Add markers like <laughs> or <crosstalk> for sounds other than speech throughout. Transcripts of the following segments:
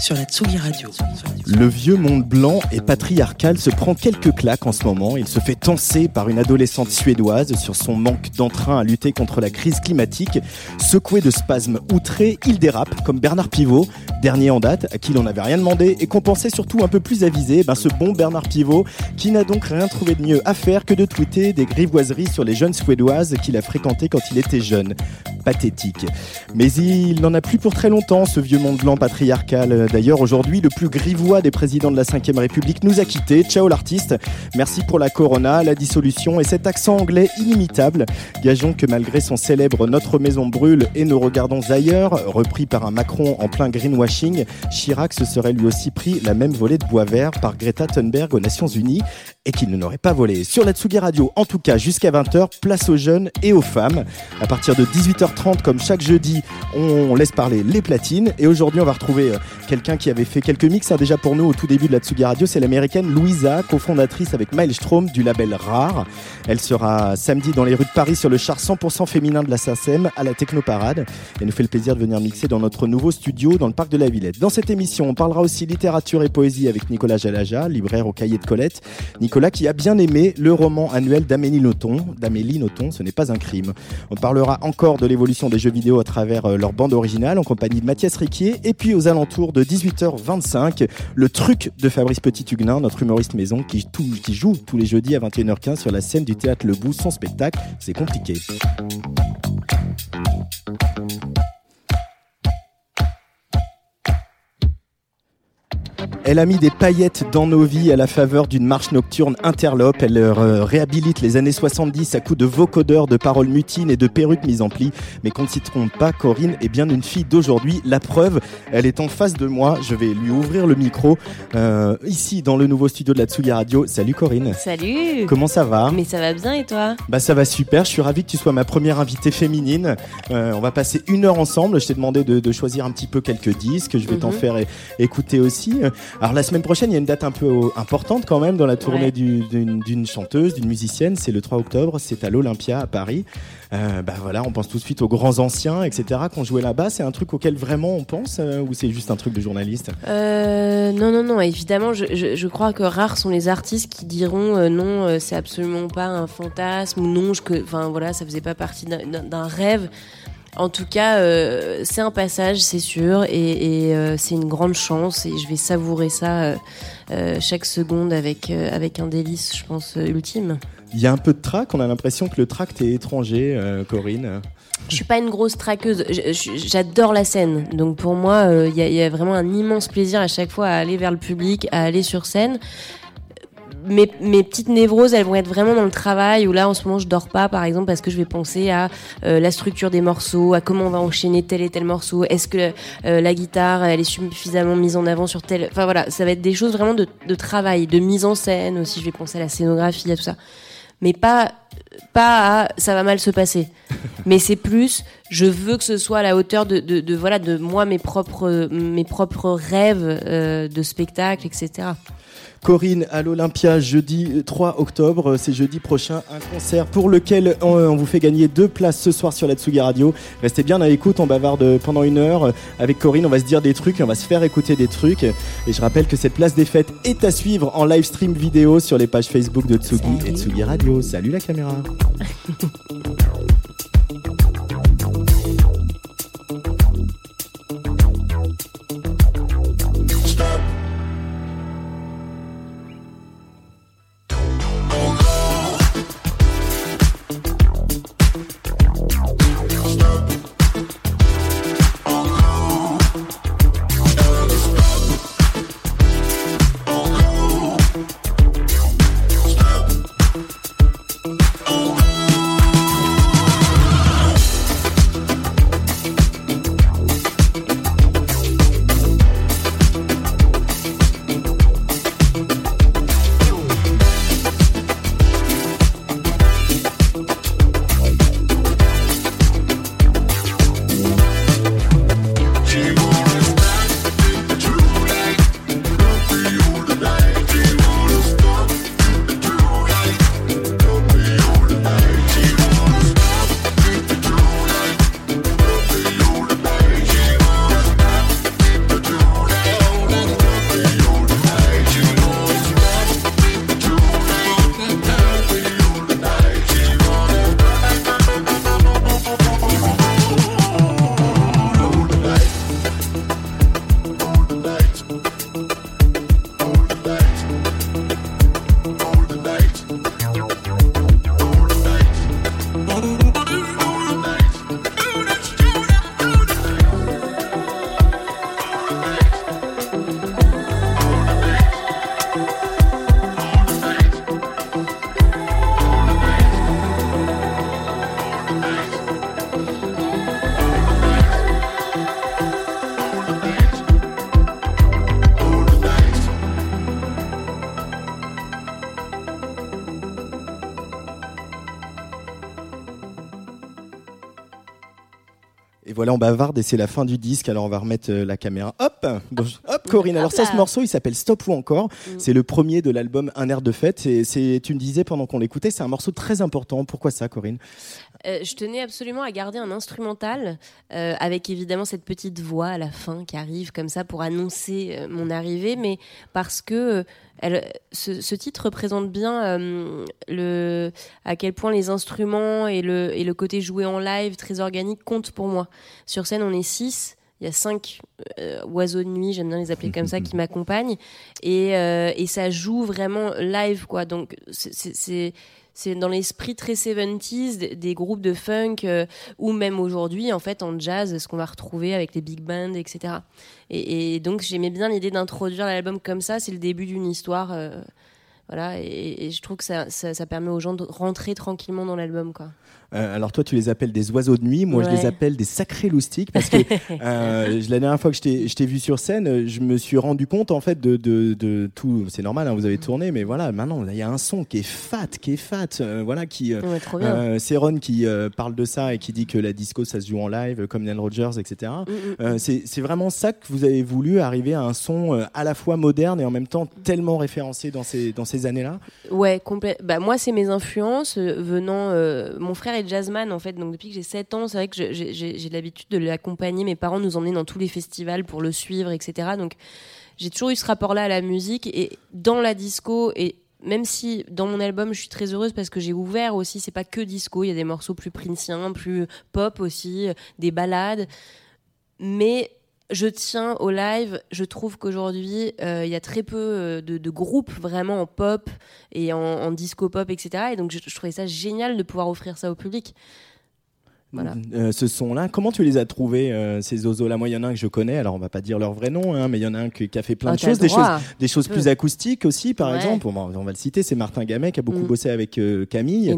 sur la Tsugi Radio. Le vieux monde blanc et patriarcal se prend quelques claques en ce moment. Il se fait tenser par une adolescente suédoise sur son manque d'entrain à lutter contre la crise climatique. Secoué de spasmes outrés, il dérape comme Bernard Pivot, dernier en date, à qui l'on n'avait rien demandé et qu'on pensait surtout un peu plus avisé. Ben, ce bon Bernard Pivot qui n'a donc rien trouvé de mieux à faire que de tweeter des grivoiseries sur les jeunes suédoises qu'il a fréquentées quand il était jeune. Pathétique. Mais il n'en a plus pour très longtemps, ce vieux monde blanc patriarcal. D'ailleurs, aujourd'hui, le plus grivois des présidents de la 5 République nous a quittés. Ciao l'artiste. Merci pour la corona, la dissolution et cet accent anglais inimitable. Gageons que malgré son célèbre Notre maison brûle et nous regardons ailleurs, repris par un Macron en plein greenwashing, Chirac se serait lui aussi pris la même volée de bois vert par Greta Thunberg aux Nations Unies et qu'il ne n'aurait pas volé. Sur la Tsugi Radio, en tout cas jusqu'à 20h, place aux jeunes et aux femmes. À partir de 18h30, comme chaque jeudi, on laisse parler les platines. Et aujourd'hui, on va retrouver euh, quelqu'un qui avait fait quelques mix hein, déjà pour nous au tout début de la Tsugi Radio. C'est l'américaine Louisa, cofondatrice avec Maelstrom du label Rare. Elle sera samedi dans les rues de Paris sur le char 100% féminin de la SACEM à la Technoparade. Et nous fait le plaisir de venir mixer dans notre nouveau studio dans le parc de la Villette. Dans cette émission, on parlera aussi littérature et poésie avec Nicolas Jalaja, libraire au cahier de Colette. Qui a bien aimé le roman annuel d'Amélie Nothomb. D'Amélie Nothomb, ce n'est pas un crime. On parlera encore de l'évolution des jeux vidéo à travers euh, leur bande originale en compagnie de Mathias Riquier. Et puis aux alentours de 18h25, le truc de Fabrice Petit-Huguenin, notre humoriste maison qui, joue tous les jeudis à 21h15 sur la scène du théâtre Le Bout, son spectacle. C'est compliqué. Elle a mis des paillettes dans nos vies à la faveur d'une marche nocturne interlope. Elle euh, réhabilite les années 70 à coups de vocodeurs, de paroles mutines et de perruques mises en pli. Mais qu'on ne s'y trompe pas, Corinne est bien une fille d'aujourd'hui. La preuve, elle est en face de moi. Je vais lui ouvrir le micro euh, ici dans le nouveau studio de la Tsugi Radio. Salut Corinne. Salut. Comment ça va? Mais ça va bien et toi? Bah ça va super. Je suis ravi que tu sois ma première invitée féminine. Euh, on va passer une heure ensemble. Je t'ai demandé de, de, choisir un petit peu quelques disques. Je vais t'en faire écouter aussi. Alors la semaine prochaine, il y a une date un peu euh, importante quand même dans la tournée Ouais. du- d'une chanteuse, d'une musicienne. C'est le 3 octobre. C'est à l'Olympia à Paris. Euh, bah voilà, on pense tout de suite aux grands anciens, etc. Qu'on jouait là-bas. C'est un truc auquel vraiment on pense euh, ou c'est juste un truc de journaliste? Euh, Non, non, non. Évidemment, je, je, je crois que rares sont les artistes qui diront non, c'est absolument pas un fantasme ou non, enfin voilà, ça faisait pas partie d'un rêve. En tout cas, euh, c'est un passage, c'est sûr, et, et, euh, c'est une grande chance, et je vais savourer ça euh, chaque seconde avec avec un délice, je pense, ultime. Il y a un peu de trac. On a l'impression que le trac t'est étranger, Corinne. Je suis pas une grosse traqueuse. J'adore la scène. Donc pour moi, il y, a- il y a vraiment un immense plaisir à chaque fois à aller vers le public, à aller sur scène. Mes, mes petites névroses, elles vont être vraiment dans le travail où là en ce moment je dors pas par exemple parce que je vais penser à euh, la structure des morceaux, à comment on va enchaîner tel et tel morceau, est-ce que euh, la guitare elle est suffisamment mise en avant sur tel, enfin voilà, ça va être des choses vraiment de, de travail, de mise en scène aussi. Je vais penser à la scénographie, à tout ça, mais pas pas à ça va mal se passer. <laughs> Mais c'est plus, je veux que ce soit à la hauteur de, de, de, voilà de moi mes propres mes propres rêves euh, de spectacle, etc. Corinne à l'Olympia jeudi 3 octobre, c'est jeudi prochain un concert pour lequel on, vous fait gagner deux places ce soir sur la Tsugi Radio. Restez bien à l'écoute, on bavarde pendant une heure avec Corinne, on va se dire des trucs, on va se faire écouter des trucs. Et je rappelle que cette place des fêtes est à suivre en live stream vidéo sur les pages Facebook de Tsugi et Tsugi Radio. Salut la caméra. <laughs> voilà, on bavarde et c'est la fin du disque. Alors on va remettre euh, la caméra. Hop, hop, Corinne. Alors ça, ce morceau, il s'appelle Stop ou encore. Mm. C'est le premier de l'album Un air de fête. Et c'est, tu me disais pendant qu'on l'écoutait, c'est un morceau très important. Pourquoi ça, Corinne? Euh, je tenais absolument à garder un instrumental euh, avec évidemment cette petite voix à la fin qui arrive comme ça pour annoncer mon arrivée, mais parce que elle, ce, titre représente bien le, à quel point les instruments et le, et le côté joué en live très organique comptent pour moi. Sur scène, on est six. Il y a cinq euh, oiseaux de nuit, j'aime bien les appeler comme ça, qui <laughs> m'accompagnent. Et, euh, et ça joue vraiment live, quoi. Donc, c'est c'est dans l'esprit très 70s des, groupes de funk euh, ou même aujourd'hui en fait en jazz ce qu'on va retrouver avec les big bands etc et, donc j'aimais bien l'idée d'introduire l'album comme ça c'est le début d'une histoire voilà et, je trouve que ça, ça, ça, permet aux gens de rentrer tranquillement dans l'album quoi euh, alors toi, tu les appelles des oiseaux de nuit. Moi, je les appelle des sacrés loustiques parce que <laughs> euh, la dernière fois que je t'ai vu sur scène, je me suis rendu compte en fait de, de, de tout. C'est normal, hein, vous avez tourné, mais voilà, maintenant il y a un son qui est fat, qui est fat, euh, voilà, qui. c'est Ron qui parle de ça et qui dit que la disco ça se joue en live, comme Neil Rogers, etc. Mm, mm, mm. c'est vraiment ça que vous avez voulu arriver à un son à la fois moderne et en même temps tellement référencé dans ces dans ces années-là? Ouais, complet. Bah moi, c'est mes influences venant. mon frère jazzman en fait, donc depuis que j'ai 7 ans, c'est vrai que j'ai l'habitude de l'accompagner. Mes parents nous emmenaient dans tous les festivals pour le suivre, etc. Donc j'ai toujours eu ce rapport-là à la musique et dans la disco et même si dans mon album je suis très heureuse parce que j'ai ouvert aussi, c'est pas que disco, il y a des morceaux plus princiens, plus pop aussi, des ballades, mais je tiens au live. Je trouve qu'aujourd'hui, euh, il y a très peu euh, de, groupes vraiment en pop et en, disco pop, etc. Et donc, je, je, trouvais ça génial de pouvoir offrir ça au public. Euh, ce son-là. Comment tu les as trouvés, euh, ces oiseaux-là? Moi, il y en a un que je connais, alors on va pas dire leur vrai nom, hein, mais il y en a un qui, a fait plein oh, de choses, des choses, des choses plus acoustiques aussi, par exemple. on va le citer, c'est Martin Gamet qui a beaucoup mm. bossé avec euh, Camille.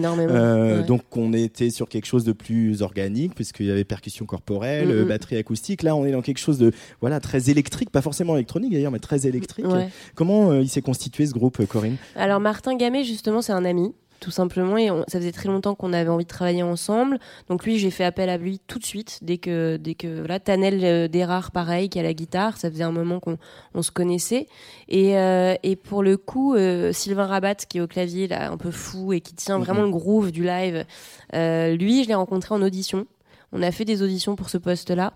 Donc, on était sur quelque chose de plus organique, puisqu'il y avait percussion corporelle, mm, mm. batterie acoustique. Là, on est dans quelque chose de voilà très électrique, pas forcément électronique d'ailleurs, mais très électrique. Comment il s'est constitué ce groupe, Corinne? Alors, Martin Gamet, justement, c'est un ami tout simplement. Et ça faisait très longtemps qu'on avait envie de travailler ensemble. Donc lui, j'ai fait appel à lui tout de suite, dès que, dès que voilà, Tanel euh, Derard, pareil, qui a la guitare. Ça faisait un moment qu'on on se connaissait. Et, euh, et pour le coup, euh, Sylvain Rabat, qui est au clavier, là, un peu fou et qui tient mhm. vraiment le groove du live, lui, je l'ai rencontré en audition. On a fait des auditions pour ce poste-là.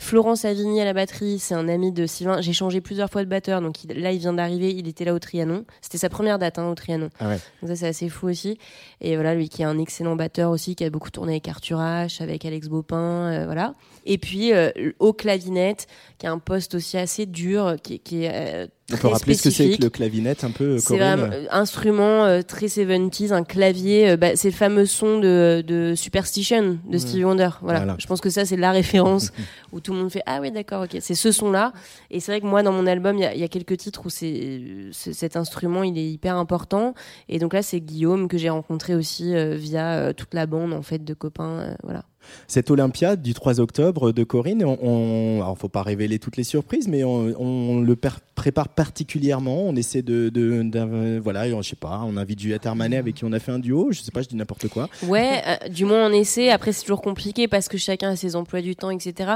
Florence Avigny à la batterie, c'est un ami de Sylvain. J'ai changé plusieurs fois de batteur, donc là il vient d'arriver, il était là au Trianon. C'était sa première date hein, au Trianon. Ah donc ça c'est assez fou aussi. Et voilà, lui qui est un excellent batteur aussi, qui a beaucoup tourné avec Arthur H, avec Alex Baupin, euh, voilà. Et puis euh, au clavinette, qui a un poste aussi assez dur, qui, qui est euh, on peut rappeler ce que c'est que le clavinette un peu C'est un instrument euh, très 70s, un clavier. Euh, bah, c'est le fameux son de, de Superstition de Stevie Wonder. Voilà. Je pense que ça c'est la référence <laughs> où tout le monde fait ah oui d'accord ok c'est ce son là. Et c'est vrai que moi dans mon album il y, a quelques titres où c'est cet instrument il est hyper important. Et donc là c'est Guillaume que j'ai rencontré aussi euh, via toute la bande en fait de copains. voilà cette Olympiade du 3 octobre de Corinne, on, ne faut pas révéler toutes les surprises, mais on, le prépare particulièrement. On essaie de, de, voilà, je sais pas, on invite Juliette Armanet avec qui on a fait un duo. Je sais pas, je dis n'importe quoi. Ouais, euh, du moins on essaie. Après c'est toujours compliqué parce que chacun a ses emplois du temps, etc.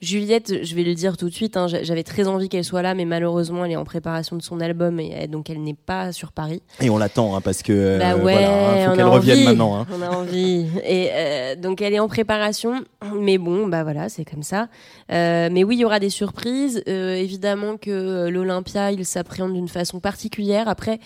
Juliette, je vais le dire tout de suite, hein, j'avais très envie qu'elle soit là, mais malheureusement elle est en préparation de son album et donc elle n'est pas sur Paris. Et on l'attend hein, parce que bah ouais, hein, faut qu'elle revienne maintenant. On a envie. Et euh, donc elle est en préparation mais bon, bah voilà, c'est comme ça. Euh, mais oui, il y aura des surprises. Euh, évidemment que l'Olympia, il s'appréhende d'une façon particulière. Après,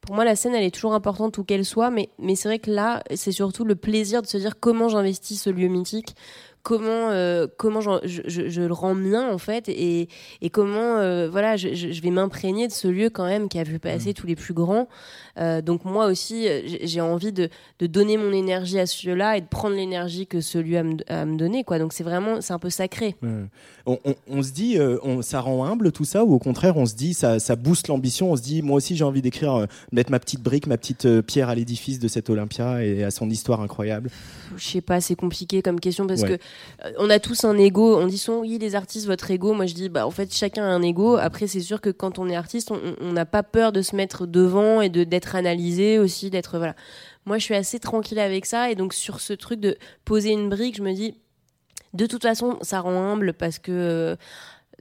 pour moi, la scène, elle est toujours importante où qu'elle soit, mais c'est vrai que là, c'est surtout le plaisir de se dire comment j'investis ce lieu mythique, comment euh, comment je, je, je, le rends mien en fait et, et comment euh, voilà je, je vais m'imprégner de ce lieu quand même qui a vu passer mmh. tous les plus grands. Euh, donc moi aussi j'ai envie de, de, donner mon énergie à ce lieu-là et de prendre l'énergie que ce lieu a, me, à me donner quoi. Donc c'est vraiment c'est un peu sacré. On, on, on, se dit on, ça rend humble tout ça ou au contraire on se dit ça, ça booste l'ambition on se dit moi aussi j'ai envie d'écrire mettre ma petite brique ma petite pierre à l'édifice de cette Olympia et à son histoire incroyable. Je sais pas c'est compliqué comme question parce que on a tous un ego. On dit souvent, oui, les artistes, votre ego. Moi, je dis, bah, en fait, chacun a un ego. Après, c'est sûr que quand on est artiste, on n'a pas peur de se mettre devant et de d'être analysé aussi, d'être voilà. Moi, je suis assez tranquille avec ça. Et donc, sur ce truc de poser une brique, je me dis, De toute façon, ça rend humble parce que euh,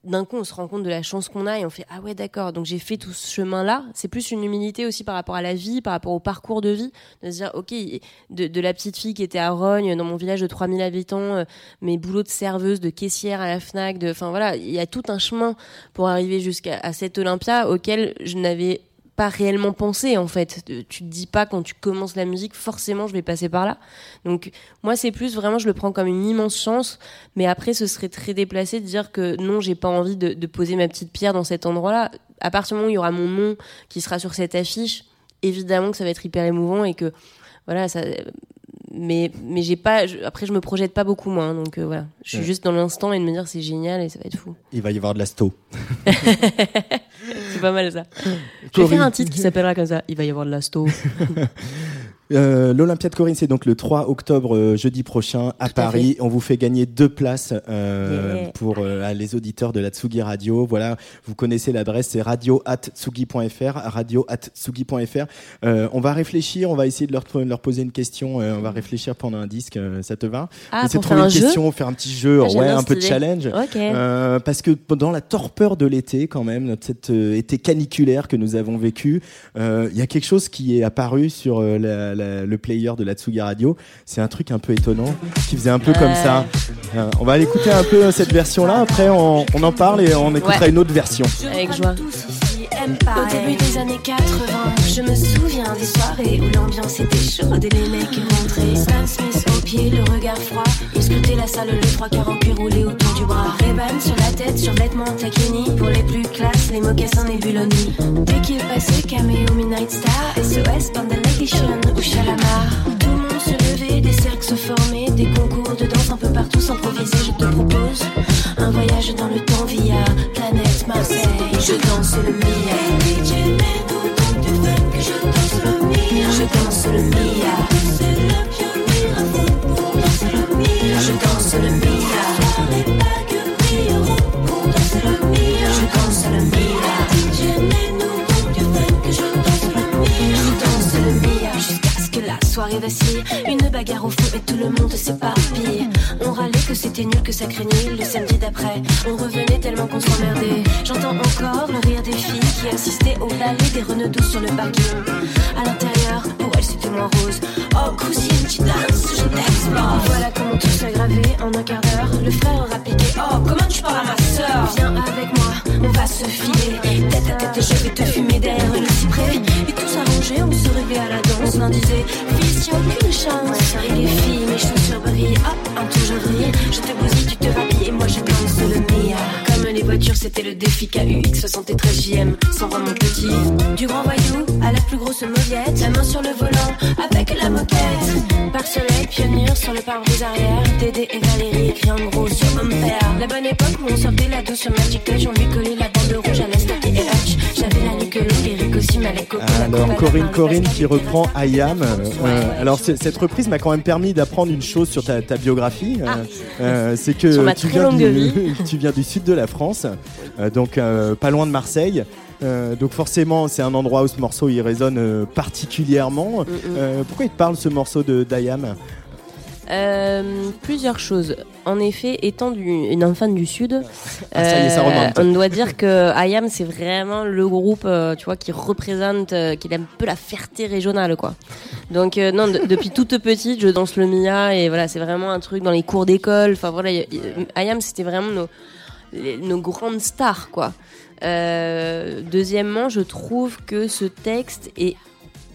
d'un coup, on se rend compte de la chance qu'on a et on fait ah ouais d'accord. Donc j'ai fait tout ce chemin-là. C'est plus une humilité aussi par rapport à la vie, par rapport au parcours de vie, de se dire ok, de, la petite fille qui était à Rogne dans mon village de 3000 habitants, euh, mes boulots de serveuse, de caissière à la Fnac, de enfin voilà, il y a tout un chemin pour arriver jusqu'à cette Olympia auquel je n'avais pas réellement pensé en fait. Tu te dis pas quand tu commences la musique, forcément je vais passer par là. Donc moi c'est plus vraiment je le prends comme une immense chance, mais après ce serait très déplacé de dire que non j'ai pas envie de, de, poser ma petite pierre dans cet endroit-là. À partir du moment où il y aura mon nom qui sera sur cette affiche, évidemment que ça va être hyper émouvant et que voilà ça mais mais j'ai pas après je me projette pas beaucoup moi hein, donc euh, voilà. Je suis juste dans l'instant et de me dire c'est génial et ça va être fou. Il va y avoir de la sto <laughs> c'est pas mal ça. <laughs> Je vais faire un titre qui s'appellera comme ça il va y avoir de la sto <laughs> Euh, L'Olympia de Corinne, c'est donc le 3 octobre, euh, jeudi prochain, à Paris. On vous fait gagner deux places euh, pour les auditeurs de la Tsugi Radio. Voilà, vous connaissez l'adresse, c'est radio@tsugi.fr, radio@tsugi.fr. on va réfléchir, on va essayer de leur, leur poser une question. on va réfléchir pendant un disque. ça te va? Ah, On trouver une question, faire un petit jeu, ah, ouais, un peu de challenge. parce que pendant la torpeur de l'été, quand même, cet été caniculaire que nous avons vécu, il y a quelque chose qui est apparu sur la le player de la Tsugi Radio. C'est un truc un peu étonnant qui faisait un peu comme ça. Euh, on va aller écouter un peu cette version-là. Après, on, en parle et on écoutera une autre version. Avec joie. Au début des années 80, je me souviens des soirées où l'ambiance était chaude et les mecs rentraient. Stan Smith le regard froid. Scrutaient la salle, le trois quarts en cuir roulé autour du bras. Reban sur la tête, sur vêtements taquini. Pour les plus classes, les mocassins Nebuloni. Dès qu'il passait, Cameo, Midnight Star, SOS, Bandalation ou Shalamar. Tout le monde se levait, des cercles se formaient, des concours de danse un peu partout s'improviser. Je te propose un voyage dans le temps via planète Marseille. Je danse le Mia. Je danse le Mia. Je danse le Mia. Je danse le Mia. soirée vacille, une bagarre au feu et tout le monde s'éparpille. On râlait que c'était nul, que ça craignait. Le samedi d'après, on revenait tellement qu'on s'emmerdait. J'entends encore le rire des filles qui assistaient au balai des renauds sur le parking. À l'intérieur, pour Oh cousine, tu danses, je t'explore. Voilà comment tout s'est gravé en un quart d'heure. Le frère aura piqué. Oh, comment tu parles à ma soeur Viens avec moi, on va se filer. Tête à tête, je vais te fumer derrière le cyprès. Et tout s'arrangeait, on se réveillait à la danse. L'un disait, fils, tu aucune chance. Et les filles, mes chaussures brillent. Hop, un tour je vrille. Je te bousille, tu te rhabilles et moi je les voitures, c'était le défi KUX 73 JM, sans vraiment petit. Du grand voyou à la plus grosse mauviette, la main sur le volant avec la moquette. Par soleil, pionnier sur le pare-brise arrière, Dédé et Valérie écrit en gros sur père. La bonne époque où on sortait la douce sur Magic Touch, on lui collait la bande rouge à la et Alors Corinne Corinne qui reprend Ayam. Euh, alors cette reprise m'a quand même permis d'apprendre une chose sur ta, biographie. Euh, ah. euh, c'est que tu viens, du, <laughs> tu viens du sud de la France. Euh, donc euh, pas loin de Marseille. Euh, donc forcément, c'est un endroit où ce morceau il résonne particulièrement. Mm, mm. pourquoi il te parle ce morceau de Dayam plusieurs choses. En effet, étant une enfant du Sud, ah, on doit dire que Ayam c'est vraiment le groupe, tu vois, qui représente, qui est un peu la fierté régionale, quoi. Donc non, depuis toute petite, je danse le Mia et voilà, c'est vraiment un truc dans les cours d'école. Enfin voilà, Ayam c'était vraiment nos nos grandes stars, quoi. Euh, deuxièmement, je trouve que ce texte est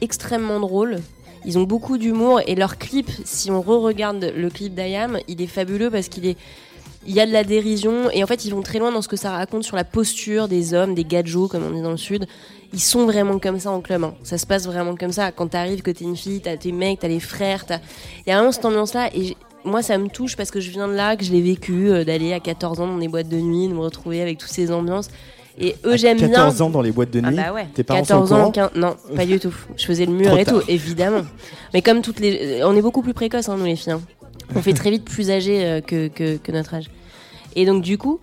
extrêmement drôle. Ils ont beaucoup d'humour et leur clip, si on re-regarde le clip d'Ayam, il est fabuleux parce qu'il est il y a de la dérision et en fait ils vont très loin dans ce que ça raconte sur la posture des hommes, des gadjos comme on dit dans le sud. Ils sont vraiment comme ça en club. Hein. Ça se passe vraiment comme ça. Quand t'arrives, que t'es une fille, t'as tes mecs, t'as les frères, il y a vraiment cette ambiance-là et moi, ça me touche parce que je viens de là, que je l'ai vécu, euh, d'aller à 14 ans dans des boîtes de nuit, de me retrouver avec toutes ces ambiances. Et eux, j'aime bien. 14 ans dans les boîtes de nuit. Ah bah ouais. Tes parents 14 ans, 15... non, pas du tout. Je faisais le mur et tout, évidemment. Mais comme toutes les, on est beaucoup plus précoces, hein, nous les filles. Hein. On fait très vite plus âgés euh, que, que, que, notre âge. Et donc du coup,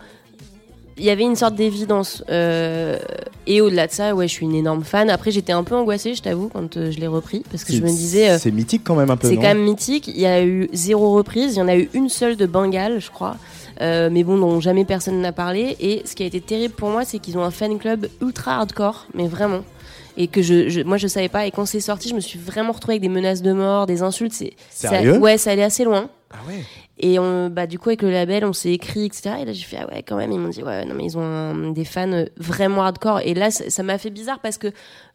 il y avait une sorte d'évidence. euh, et au-delà de ça, ouais, je suis une énorme fan. Après, j'étais un peu angoissée, je t'avoue, quand euh, je l'ai repris, parce que je me disais, euh, C'est mythique quand même un peu. c'est quand même mythique. Il y a eu zéro reprise. Il y en a eu une seule de Bengale, je crois. Euh, mais bon, dont jamais personne n'a parlé. Et ce qui a été terrible pour moi, c'est qu'ils ont un fan club ultra hardcore, mais vraiment. Et que je, je- moi je savais pas. Et quand c'est sorti, je me suis vraiment retrouvée avec des menaces de mort, des insultes. C'est, ça- Sérieux? Ouais, ça allait assez loin. Ah ouais? Et on, bah, du coup, avec le label, on s'est écrit, etc. Et là, j'ai fait, ah ouais, quand même. Ils m'ont dit, ouais, non, mais ils ont un- des fans vraiment hardcore. Et là, ça m'a fait bizarre parce que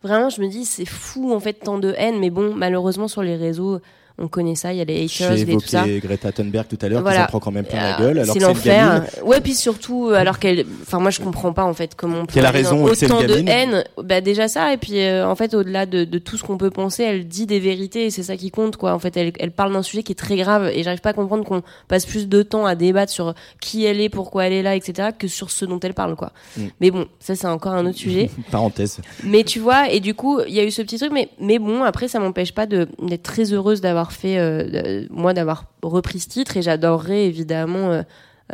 vraiment, je me dis, c'est fou, en fait, tant de haine. Mais bon, malheureusement, sur les réseaux, on connaît ça. Il y a les haters J'ai et tout ça. évoqué Greta Thunberg tout à l'heure, qui Voilà. s'en prend quand même plein la Ah, gueule, alors c'est l'enfer. Ouais, puis surtout, euh, alors qu'elle. Enfin, moi, je comprends pas en fait comment on peut Qu'elle a aller dans raison, autant de haine. Bah déjà ça, et puis euh, en fait, au-delà de, de tout ce qu'on peut penser, elle dit des vérités et c'est ça qui compte, quoi. En fait, elle, elle parle d'un sujet qui est très grave et j'arrive pas à comprendre qu'on passe plus de temps à débattre sur qui elle est, pourquoi elle est là, etc., que sur ce dont elle parle, quoi. Mm. Mais bon, ça c'est encore un autre sujet. <laughs> Parenthèse. Mais tu vois, et du coup, il y a eu ce petit truc, mais, mais bon, après, ça m'empêche pas d'être très heureuse d'avoir fait, euh, moi, d'avoir repris ce titre, et j'adorerais évidemment euh,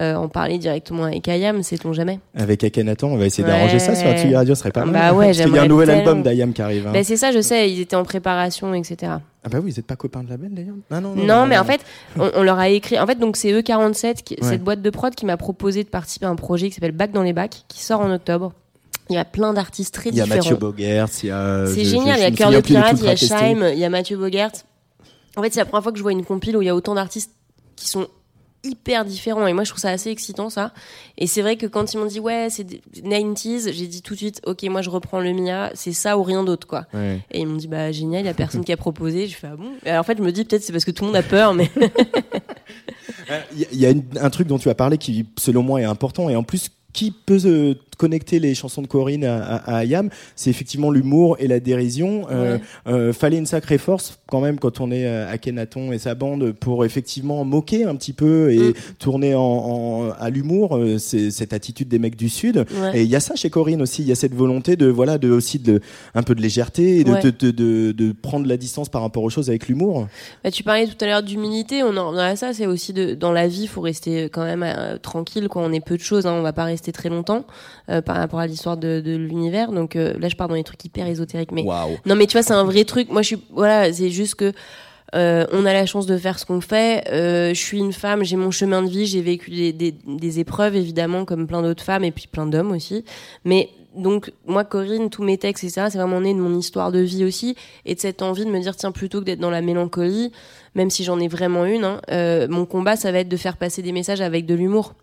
euh, en parler directement avec Ayam, sait-on jamais. Avec Akhenaton, on va essayer Ouais. d'arranger ça sur Tsugi Radio, ce serait pas mal. bah ouais, Parce qu'il y a un nouvel tellement. album d'Ayam qui arrive. hein. Ben, c'est ça, je sais, ils étaient en préparation, etc. Ah bah oui, vous êtes pas copains de la belle d'ailleurs? Ah non, Non, mais en fait, on, on leur a écrit. En fait, donc c'est E47, qui- Ouais. cette boîte de prod qui m'a proposé de participer à un projet qui s'appelle Bac dans les bacs, qui sort en octobre. Il y a plein d'artistes très Il y a différents. Mathieu Bogert, il y a. C'est génial, il y a Cœur de Pirate, il y a. Scheim, il y a Mathieu Bogert. En fait, c'est la première fois que je vois une compile où il y a autant d'artistes qui sont hyper différents. Et moi je trouve ça assez excitant ça. Et c'est vrai que quand ils m'ont dit ouais c'est des 90s j'ai dit tout de suite ok moi je reprends le Mia c'est ça ou rien d'autre quoi. Ouais. et ils m'ont dit bah génial il y a personne qui a proposé. Je fais ah bon? Et alors, en fait je me dis peut-être c'est parce que tout le monde a peur mais Il <laughs> y a- il y a une- un truc dont tu as parlé qui, selon moi, est important. Et en plus qui peut euh, connecter les chansons de Corinne à, à, à Ayam, c'est effectivement l'humour et la dérision. Euh, Ouais. euh, fallait une sacrée force quand même quand on est euh, à Kenaton et sa bande pour effectivement moquer un petit peu et Mm. tourner en, en- à l'humour. euh, c'est cette attitude des mecs du sud. Ouais. Et il y a ça chez Corinne aussi. Il y a cette volonté de voilà de aussi de un peu de légèreté et de, Ouais. de, de, de- de prendre la distance par rapport aux choses avec l'humour. Bah, tu parlais tout à l'heure d'humilité, on en à ça, c'est aussi de, dans la vie, faut rester quand même tranquille quand on est peu de choses, hein, on va pas rester très longtemps euh, par rapport à l'histoire de, de l'univers. Donc euh, là, je pars dans les trucs hyper ésotériques, mais non, mais tu vois, c'est un vrai truc. Moi, je suis, voilà, c'est juste que euh, on a la chance de faire ce qu'on fait. Euh, je suis une femme, j'ai mon chemin de vie, j'ai vécu des, des, des épreuves évidemment comme plein d'autres femmes et puis plein d'hommes aussi. Mais donc moi, Corinne, tous mes textes, etc., c'est vraiment né de mon histoire de vie aussi et de cette envie de me dire tiens plutôt que d'être dans la mélancolie, même si j'en ai vraiment une, hein, euh, mon combat ça va être de faire passer des messages avec de l'humour.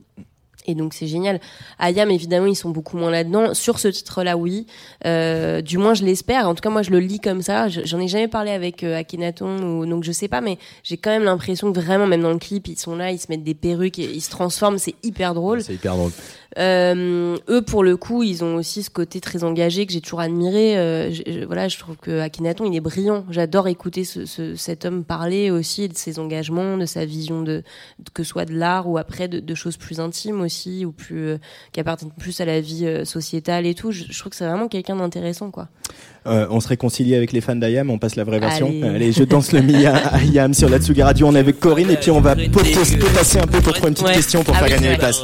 Et donc c'est génial. Ayam évidemment ils sont beaucoup moins là-dedans. Sur ce titre-là oui, Euh, du moins je l'espère. En tout cas moi je le lis comme ça. Je- J'en ai jamais parlé avec euh, Akhenaton ou donc je sais pas, mais j'ai quand même l'impression que vraiment même dans le clip ils sont là, ils se mettent des perruques, et ils se transforment, c'est hyper drôle. C'est hyper drôle. Euh, eux, pour le coup, ils ont aussi ce côté très engagé que j'ai toujours admiré. Euh, je, je- voilà, je trouve que Akhenaton, il est brillant. J'adore écouter ce, ce- cet homme parler aussi de ses engagements, de sa vision de, de- que ce soit de l'art ou après de, de choses plus intimes aussi ou plus euh, qui appartiennent plus à la vie euh, sociétale et tout. Je, je trouve que c'est vraiment quelqu'un d'intéressant, quoi. Euh, on se réconcilie avec les fans d'Ayam, on passe la vraie version. Allez. je danse le Mia à <laughs> Ayam sur la Tsugi Radio. On est avec Corinne et puis on va potasser potasser un peu pour trouver une petite Ouais. question pour Ah faire oui, gagner les places.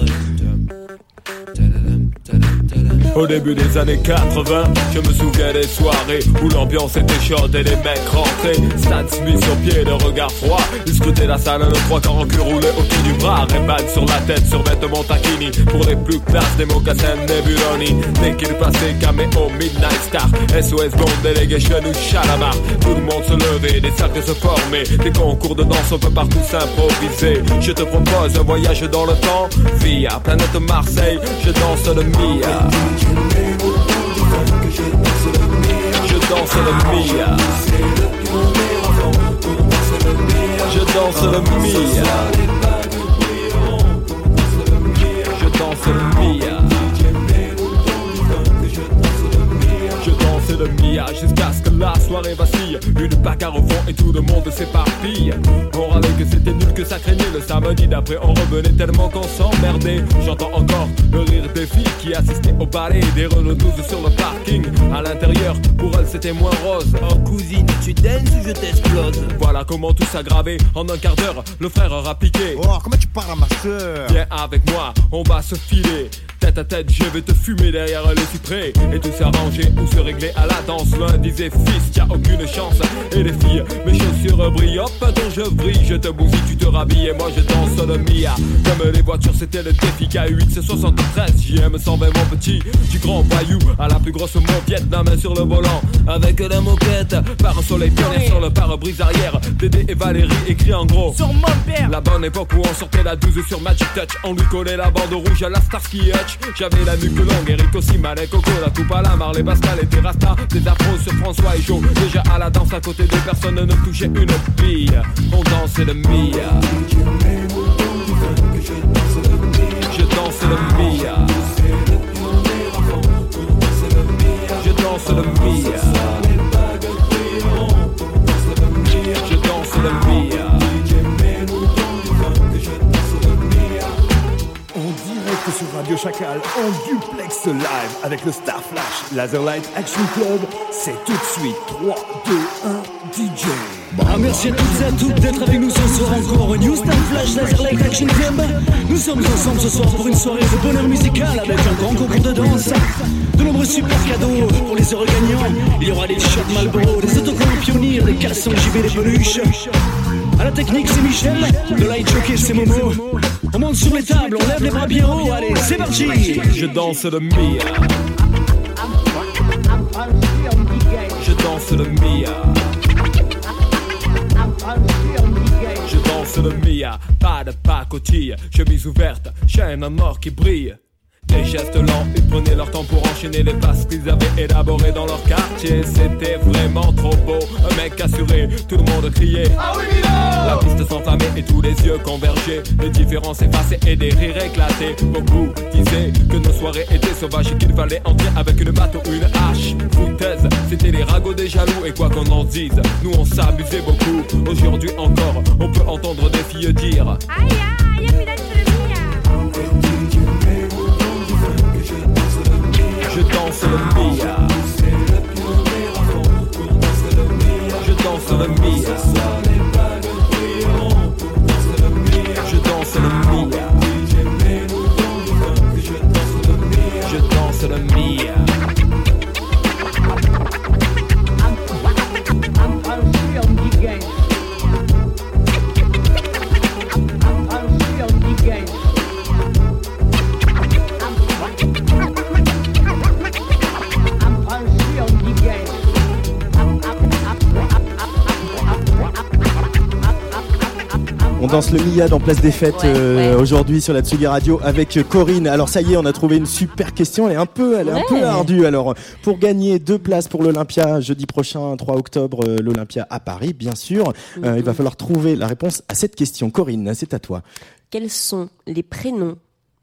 Au début des années 80, je me souviens des soirées où l'ambiance était chaude et les mecs rentraient. Stan Smith sur pied, le regard froid. Ils scrutaient la salle, le trois quarts en cul roulé autour du bras. Ray-Ban sur la tête, sur vêtements taquini. Pour les plus classes, des mocassins Nebuloni. Dès qu'il passait, caméo, Midnight Star. SOS Bond, Delegation ou Chalamar. Tout le monde se levait, des cercles se formaient. Des concours de danse, on peut partout s'improviser. Je te propose un voyage dans le temps. Via planète Marseille, je danse le Mia. Je danse le Mia. Je danse le Mia. Je danse le Mia. Je danse le Mia jusqu'à ce que la soirée vacille. Une bagarre au fond et tout le monde s'éparpille. On que c'était nul, que ça craignait. Le samedi d'après, on revenait tellement qu'on s'emmerdait. J'entends encore le rire des filles qui assistaient au ballet. Des Renault 12 sur le parking. À l'intérieur, pour elles, c'était moins rose. Oh cousine, tu danses ou je t'explose Voilà comment tout s'aggravait. En un quart d'heure, le frère a piqué. Oh, comment tu parles à ma soeur Viens avec moi, on va se filer. Tête à tête, je vais te fumer derrière les cyprès. Et tout s'arranger ou se régler à la danse. L'un disait fils, t'as aucune chance. Et les filles, mes chaussures brillent, hop, dont je brille. Je te bousille, tu te rhabilles et moi je danse le Mia. Comme les voitures, c'était le défi K8, c'est 73. JM 120, mon petit, du grand voyou à la plus grosse la main sur le volant. Avec la moquette, par un soleil pionnier sur le pare-brise arrière. Dédé et Valérie écrit en gros. Sur mon père La bonne époque où on sortait la 12 sur Magic Touch On lui collait la bande rouge à la Starsky Hutch J'avais la nuque longue, Eric aussi, Malek, Coco La coupe à la Marley, Pascal et Terrasta Des afros sur François et Joe. Déjà à la danse à côté de personne ne touchait une fille On dansait le Mia. Je danse le Mia. Je danse le Mia. Je danse le Mia sur Radio Chacal, en duplex live avec le Star Flash Laserlight Action Club. C'est tout de suite 3, 2, 1, DJ. Ah, merci à toutes et à toutes d'être avec nous ce soir encore New Star Flash Laserlight Action Club. Nous sommes ensemble ce soir pour une soirée de bonheur musical avec un grand concours de danse. De nombreux super cadeaux pour les heureux gagnants. Il y aura des shots Malboro, des autocollants pionniers, des cassons JB, des peluches. À la technique, c'est Michel. De light jockey, c'est Momo. On monte sur les tables, on lève les bras bien haut. Allez, c'est parti. Je danse le Mia. Je danse le Mia. Je danse le Mia. Pas de pacotille, chemise ouverte, chaîne en or qui brille. Des gestes lents, ils prenaient leur temps pour enchaîner les passes qu'ils avaient élaborées dans leur quartier. C'était vraiment trop beau, un mec assuré, tout le monde criait. Ah oui, La piste s'enflammait et tous les yeux convergeaient. Les différences effacées et des rires éclatés. Beaucoup disaient que nos soirées étaient sauvages et qu'il fallait entrer avec une batte ou une hache. Foutaise, c'était les ragots des jaloux et quoi qu'on en dise, nous on s'abusait beaucoup. Aujourd'hui encore, on peut entendre des filles dire. Je danse le Mia. Je danse le Mia. Danse le Mia dans Place des Fêtes Ouais, euh, ouais. aujourd'hui sur la Tsugi Radio avec Corinne. Alors ça y est, on a trouvé une super question. Elle est un peu, elle est un peu ardue. Alors pour gagner deux places pour l'Olympia jeudi prochain, 3 octobre, euh, l'Olympia à Paris, bien sûr. euh, il va falloir trouver la réponse à cette question. Corinne, c'est à toi. Quels sont les prénoms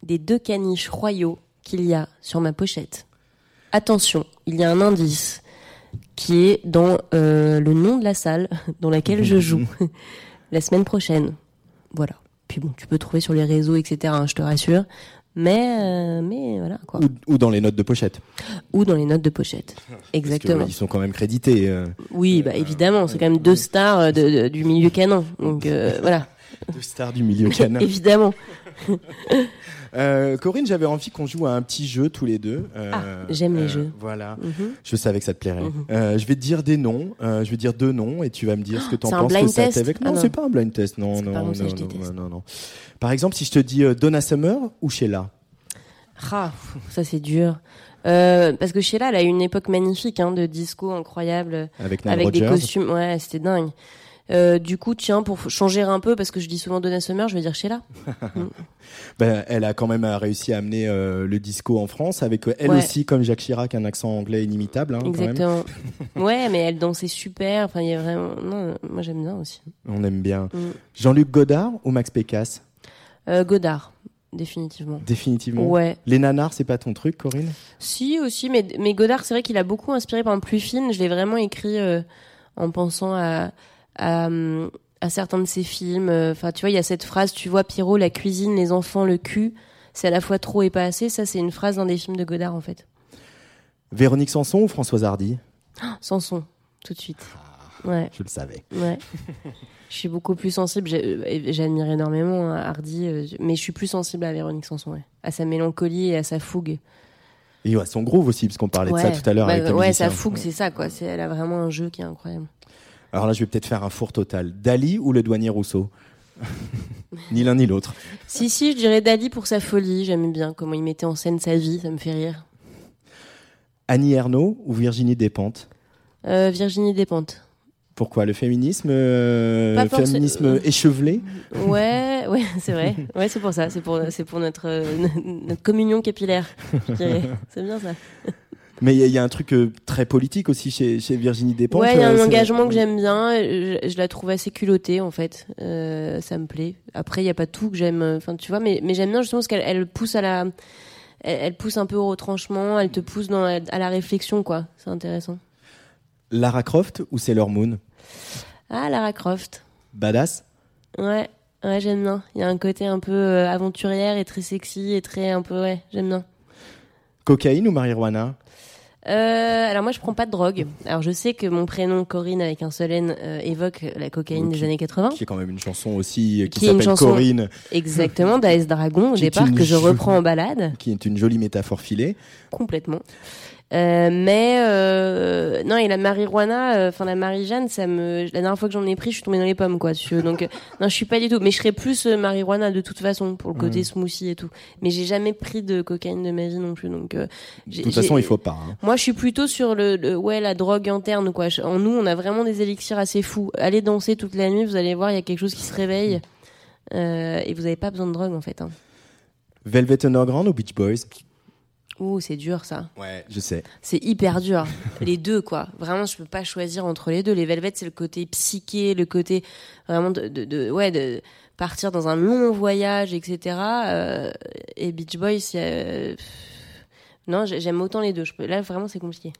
des deux caniches royaux qu'il y a sur ma pochette? Attention, il y a un indice qui est dans euh, le nom de la salle dans laquelle je joue <laughs> la semaine prochaine. Voilà. Puis bon, tu peux trouver sur les réseaux, etc. hein, je te rassure. Mais, euh, mais voilà quoi. Ou, ou dans les notes de pochette. Ou dans les notes de pochette. Parce que, Exactement. ils sont quand même crédités. euh, Oui, bah évidemment, c'est quand même deux stars euh, de- de- du milieu canon. Donc euh, voilà, <laughs> deux stars du milieu canin. <laughs> évidemment. <laughs> Euh, Corinne, j'avais envie qu'on joue à un petit jeu tous les deux. Euh, Ah, j'aime les euh, jeux. Voilà. Mhm. Je savais que ça te plairait. Mhm. Je vais te dire des noms. je vais dire deux noms et tu vas me dire ce que tu en c'est un penses. blind que ça test t'évoque. Ah Non, non. c'est pas un blind test. Non, non, non, ça, non, non, non, non. Par exemple, si je te dis Donna Summer ou Sheila? Ah, ça c'est dur. Euh, parce que Sheila, elle a eu une époque magnifique hein, de disco incroyable, Avec avec des costumes. Ouais, c'était dingue. Euh, du coup, tiens, pour changer un peu, parce que je dis souvent Donna Summer, je vais dire Sheila. <laughs> Ben, elle a quand même euh, réussi à amener euh, le disco en France avec elle Ouais. aussi, comme Jacques Chirac, un accent anglais inimitable. hein, quand même. Exactement. <laughs> ouais, mais elle dansait super. Enfin, il y a vraiment. Non, moi j'aime bien aussi. On aime bien. Mm. Jean-Luc Godard ou Max Pécasse Euh, Godard, définitivement. Définitivement. Ouais. Les nanars, c'est pas ton truc, Corinne? Si aussi, mais, mais Godard, c'est vrai qu'il a beaucoup inspiré par exemple plus fine. Je l'ai vraiment écrit euh, en pensant à, à, à certains de ses films. Euh, Enfin, tu vois, il y a cette phrase, tu vois, Pierrot, la cuisine, les enfants, le cul, c'est à la fois trop et pas assez. Ça, c'est une phrase d'un des films de Godard, en fait. Véronique Sanson ou Françoise Hardy? Sanson, tout de suite. Ouais. Je le savais. Ouais. <laughs> je suis beaucoup plus sensible. j'ai- J'admire énormément hein, Hardy, euh, mais je suis plus sensible à Véronique Sanson, ouais. à sa mélancolie et à sa fougue. Et à son groove aussi, parce qu'on parlait de ça tout à l'heure Bah, avec le Ouais, sa fougue, c'est ça, quoi. Elle a vraiment un jeu qui est incroyable. Alors là, je vais peut-être faire un four total. Dali ou le douanier Rousseau <laughs> Ni l'un ni l'autre. Si, si, je dirais Dali pour sa folie. J'aime bien comment il mettait en scène sa vie, ça me fait rire. Annie Ernaux ou Virginie Despentes Euh, Virginie Despentes. Pourquoi Le féminisme euh, féminisme échevelé Ouais, ouais, c'est vrai. Ouais, c'est pour ça. C'est pour, c'est pour notre, euh, <laughs> notre communion capillaire. C'est bien ça. Mais il y, a- il y a un truc euh, très politique aussi chez, chez Virginie Despentes. Ouais, il y a euh, un engagement que j'aime bien. Je, je la trouve assez culottée en fait. Euh, ça me plaît. Après, il y a pas tout que j'aime. euh, Enfin, tu vois, mais, mais j'aime bien justement parce qu'elle elle pousse à la, elle, elle pousse un peu au retranchement. Elle te pousse dans la- à la réflexion, quoi. C'est intéressant. Lara Croft ou Sailor Moon? Ah, Lara Croft. Badass Ouais, ouais, j'aime bien. Il y a un côté un peu euh, aventurière et très sexy et très un peu ouais, j'aime bien. Cocaïne ou marijuana? Euh, alors moi je prends pas de drogue. Alors je sais que mon prénom Corinne avec un seul N euh, évoque la cocaïne des années 80. Qui est quand même une chanson aussi euh, qui, Qui s'appelle Corinne, Exactement, d'Aes Dragon au <laughs> départ que je reprends en balade qui est une jolie métaphore filée. complètement. Euh, mais euh, non et la marijuana, euh, enfin la Marie-Jeanne, ça me la dernière fois que j'en ai pris, je suis tombée dans les pommes quoi. si tu veux. Donc euh, <laughs> non, je suis pas du tout. Mais je serais plus marijuana de toute façon pour le côté smoothie et tout. Mais j'ai jamais pris de cocaïne de ma vie non plus. Donc euh, De toute façon, il faut pas. hein. Moi, je suis plutôt sur le, le- ouais la drogue interne quoi. En nous, on a vraiment des élixirs assez fous. Allez danser toute la nuit, vous allez voir, il y a quelque chose qui se réveille. Euh, et vous n'avez pas besoin de drogue en fait. Hein. Velvet Underground ou Beach Boys? Ouh, c'est dur ça. Ouais, je sais. C'est hyper dur. <laughs> les deux quoi. Vraiment, je peux pas choisir entre les deux. Les Velvet, c'est le côté psyché, le côté vraiment de, de, de- ouais de partir dans un long voyage, etc. Euh, et Beach Boys, a- non, j'ai- j'aime autant les deux. Je peux... Là, vraiment, c'est compliqué.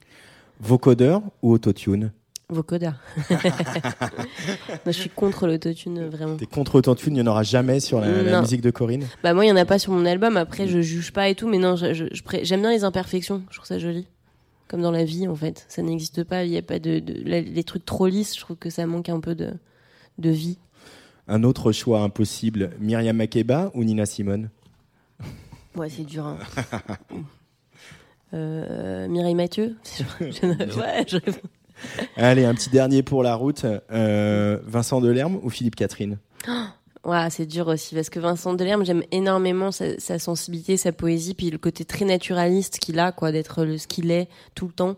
Vocodeur ou Autotune? Vocoder. non, <laughs> je suis contre l'autotune, vraiment. T'es contre Autotune, il n'y en aura jamais sur la, musique de Corinne Bah moi, il y en a pas sur mon album. Après, je juge pas et tout, mais non, je- je- j'aime bien les imperfections. Je trouve ça joli. Comme dans la vie, en fait. Ça n'existe pas. Il y a pas de, de- la- les trucs trop lisses. Je trouve que ça manque un peu de, de vie. Un autre choix impossible, Myriam Makeba ou Nina Simone? Ouais, c'est dur. Hein. <laughs> euh, Mireille Mathieu? <laughs> Je- ouais, je- <laughs> Allez, un petit dernier pour la route. Euh, Vincent Delerme ou Philippe Catherine? Ouais, c'est dur aussi parce que Vincent Delerme, j'aime énormément sa, sa sensibilité, sa poésie, puis le côté très naturaliste qu'il a, quoi, d'être ce qu'il est tout le temps.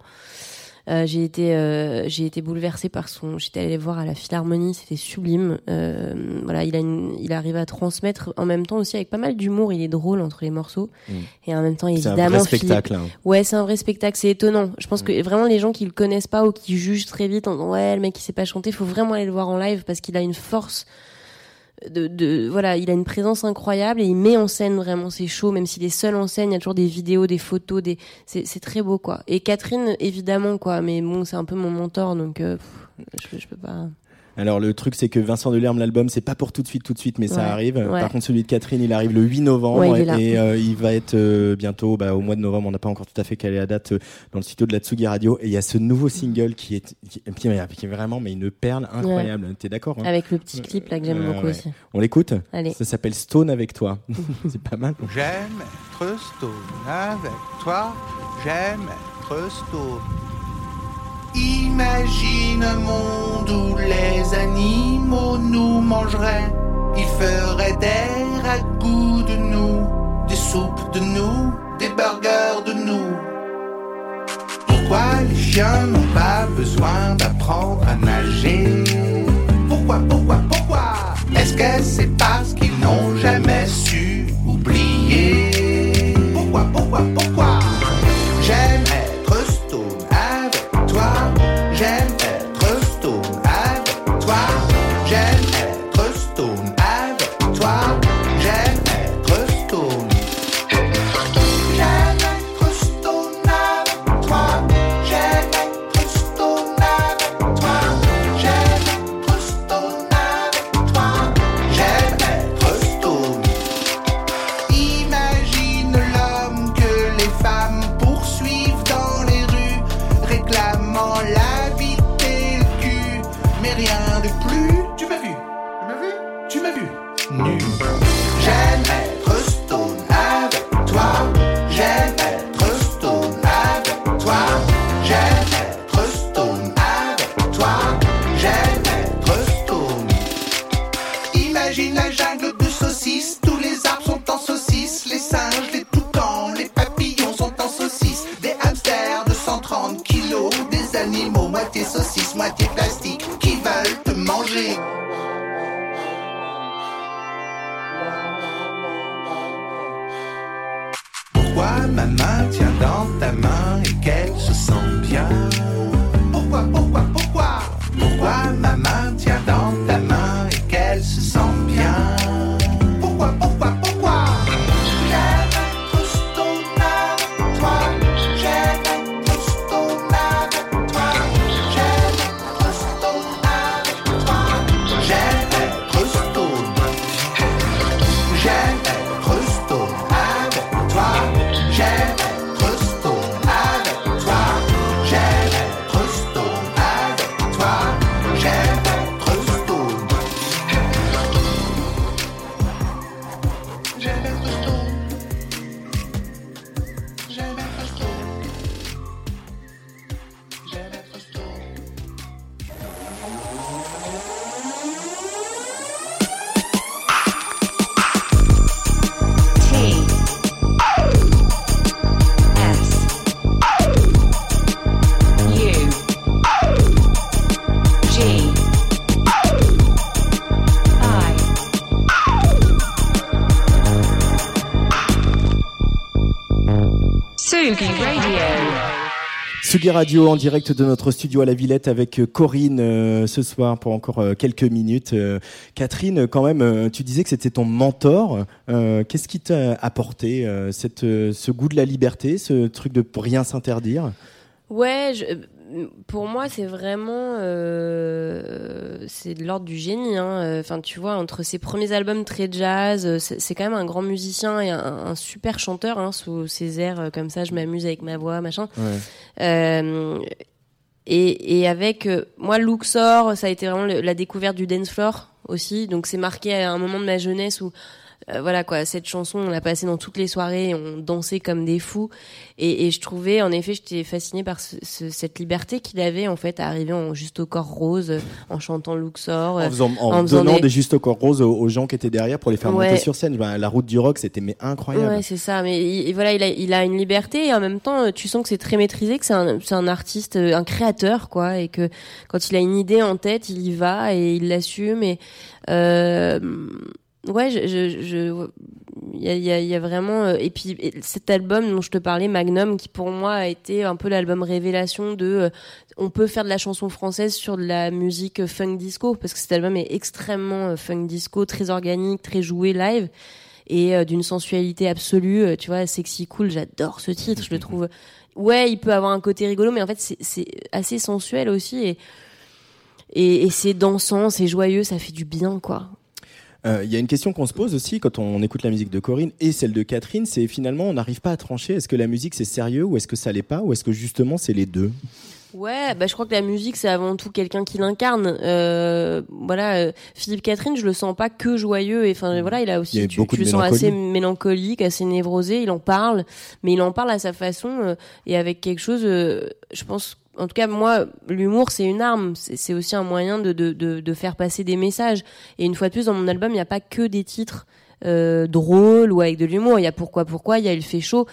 Euh, j'ai été, euh, j'ai été bouleversée par son. J'étais allée le voir à la Philharmonie, c'était sublime. Euh, voilà, il a, une, il arrive à transmettre en même temps aussi avec pas mal d'humour. Il est drôle entre les morceaux Mm. et en même temps C'est un évidemment. vrai Philippe- spectacle. hein. Ouais, c'est un vrai spectacle, c'est étonnant. Je pense que vraiment les gens qui le connaissent pas ou qui jugent très vite en disant ouais le mec il sait pas chanter, faut vraiment aller le voir en live parce qu'il a une force de, voilà, il a une présence incroyable et il met en scène vraiment ses shows, même s'il est seul en scène, il y a toujours des vidéos, des photos, des c'est très beau quoi. Et Catherine évidemment quoi, mais bon c'est un peu mon mentor donc euh, je peux pas. Alors le truc c'est que Vincent Delerme l'album c'est pas pour tout de suite tout de suite mais ça arrive. ouais. Par contre celui de Catherine il arrive le 8 novembre Ouais, il et euh, il va être euh, bientôt bah, au mois de novembre on n'a pas encore tout à fait calé la date euh, dans le studio de la Tsugi Radio et il y a ce nouveau single qui est qui, qui est- qui est vraiment mais une perle incroyable. T'es d'accord hein Avec le petit clip là que j'aime beaucoup ouais. aussi. On l'écoute Allez. Ça s'appelle Stone avec toi. <laughs> c'est pas mal. J'aime être stone avec toi, j'aime être stone. Imagine un monde où les animaux nous mangeraient. Ils feraient des ragoûts de nous, des soupes de nous, des burgers de nous. Pourquoi les chiens n'ont pas besoin d'apprendre à nager? Pourquoi, pourquoi, pourquoi? Est-ce que c'est parce qu'ils n'ont jamais su oublier? Pourquoi, pourquoi, pourquoi? Moitié plastique. Qui veulent te manger. Pourquoi ma main tient dans ta main et qu'elle Sugi Radio en direct de notre studio à la Villette avec euh, Corinne euh, ce soir pour encore euh, quelques minutes. Euh, Catherine, quand même, euh, tu disais que c'était ton mentor. Euh, Qu'est-ce qui t'a apporté cette, ce goût de la liberté, ce truc de rien s'interdire? Ouais, je- pour moi, c'est vraiment, euh, c'est de l'ordre du génie. hein. Enfin, tu vois, entre ses premiers albums très jazz, euh, c'est quand même un grand musicien et un, un super chanteur hein, sous ses airs euh, comme ça. Je m'amuse avec ma voix, machin. Euh, et, et avec euh, moi, Luxor, ça a été vraiment le- la découverte du dance floor aussi. Donc c'est marqué à un moment de ma jeunesse où euh, voilà quoi, cette chanson, on l'a passée dans toutes les soirées, on dansait comme des fous. Et, et je trouvais, en effet, j'étais fascinée par ce- ce- cette liberté qu'il avait en fait à arriver en juste au corps rose, euh, en chantant Luxor, euh, En, faisant, en, faisant donnant des- des justes au corps roses aux, aux gens qui étaient derrière pour les faire Ouais. monter sur scène. Ben, la route du rock, c'était mais incroyable. Ouais, c'est ça. Mais il, voilà, il a, il a une liberté et en même temps, euh, tu sens que c'est très maîtrisé, que c'est un, c'est un artiste, euh, un créateur, quoi, et que quand il a une idée en tête, il y va et il l'assume. Et euh, ouais, je, je, je- il y a, y a- y a vraiment. euh, Et puis et cet album dont je te parlais, Magnum, qui pour moi a été un peu l'album révélation de. euh, on peut faire de la chanson française sur de la musique funk disco parce que cet album est extrêmement euh, funk disco, très organique, très joué live et d'une sensualité absolue. Tu vois, sexy cool, j'adore ce titre. Je le trouve. Ouais, il peut avoir un côté rigolo, mais en fait, c'est- assez sensuel aussi et, et c'est dansant, c'est joyeux, ça fait du bien, quoi. Euh, Il y a une question qu'on se pose aussi quand on écoute la musique de Corinne et celle de Catherine, c'est finalement on n'arrive pas à trancher. Est-ce que la musique c'est sérieux ou est-ce que ça l'est pas ou est-ce que justement c'est les deux? Ouais, bah je crois que la musique c'est avant tout quelqu'un qui l'incarne. Euh, voilà, euh, Philippe Catherine, je le sens pas que joyeux. Et enfin voilà, il a Il aussi, a tu, le sens assez mélancolique, assez névrosé. Il en parle, mais il en parle à sa façon euh, et avec quelque chose. euh, je pense, en tout cas moi, l'humour c'est une arme. C'est aussi un moyen de, de de de faire passer des messages. Et une fois de plus, dans mon album, il n'y a pas que des titres euh, drôles ou avec de l'humour. Il y a pourquoi pourquoi, il y a il fait chaud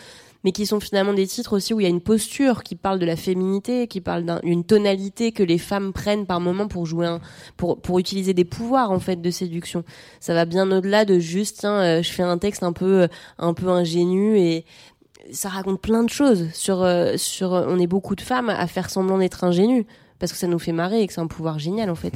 mais qui sont finalement des titres aussi où il y a une posture qui parle de la féminité, qui parle d'une tonalité que les femmes prennent par moment pour jouer un, pour pour utiliser des pouvoirs en fait de séduction. Ça va bien au-delà de juste tiens, euh, je fais un texte un peu un peu ingénu et ça raconte plein de choses sur euh, sur on est beaucoup de femmes à faire semblant d'être ingénues parce que ça nous fait marrer et que c'est un pouvoir génial en fait.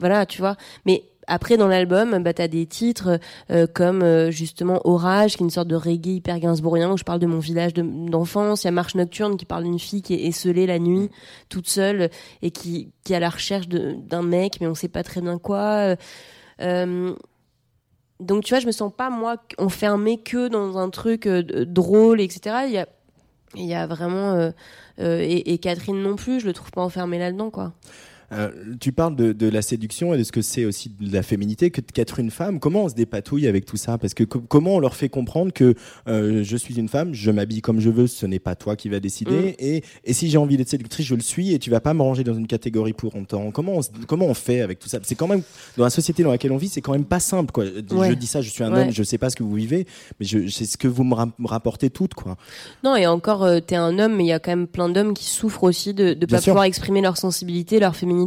voilà, tu vois. Mais après, dans l'album, bah, t'as des titres euh, comme euh, justement Orage, qui est une sorte de reggae hyper gainsbourgien, où je parle de mon village de- d'enfance. Il y a Marche Nocturne, qui parle d'une fille qui est esselée la nuit, toute seule, et qui, qui est à la recherche d'un mec, mais on sait pas très bien quoi. Euh, donc, tu vois, je me sens pas, moi, enfermée que dans un truc euh, drôle, etc. Il y a, il y a vraiment... euh, euh, et, et Catherine non plus, je le trouve pas enfermé là-dedans, quoi. Euh, tu parles de, de la séduction et de ce que c'est aussi de la féminité, que qu'être une femme. Comment on se dépatouille avec tout ça? Parce que co- comment on leur fait comprendre que euh, je suis une femme, je m'habille comme je veux, ce n'est pas toi qui va décider. Et, et si j'ai envie d'être séductrice, je le suis et tu vas pas me ranger dans une catégorie pour longtemps. Comment on, se- comment on fait avec tout ça? C'est quand même dans la société dans laquelle on vit, c'est quand même pas simple. Quoi. Ouais. Je dis ça, je suis un Ouais. homme, je sais pas ce que vous vivez, mais c'est ce que vous me ra- me rapportez toutes, quoi. Non, et encore, euh, t'es un homme, mais il y a quand même plein d'hommes qui souffrent aussi de Bien pas sûr. pouvoir exprimer leur sensibilité, leur féminité.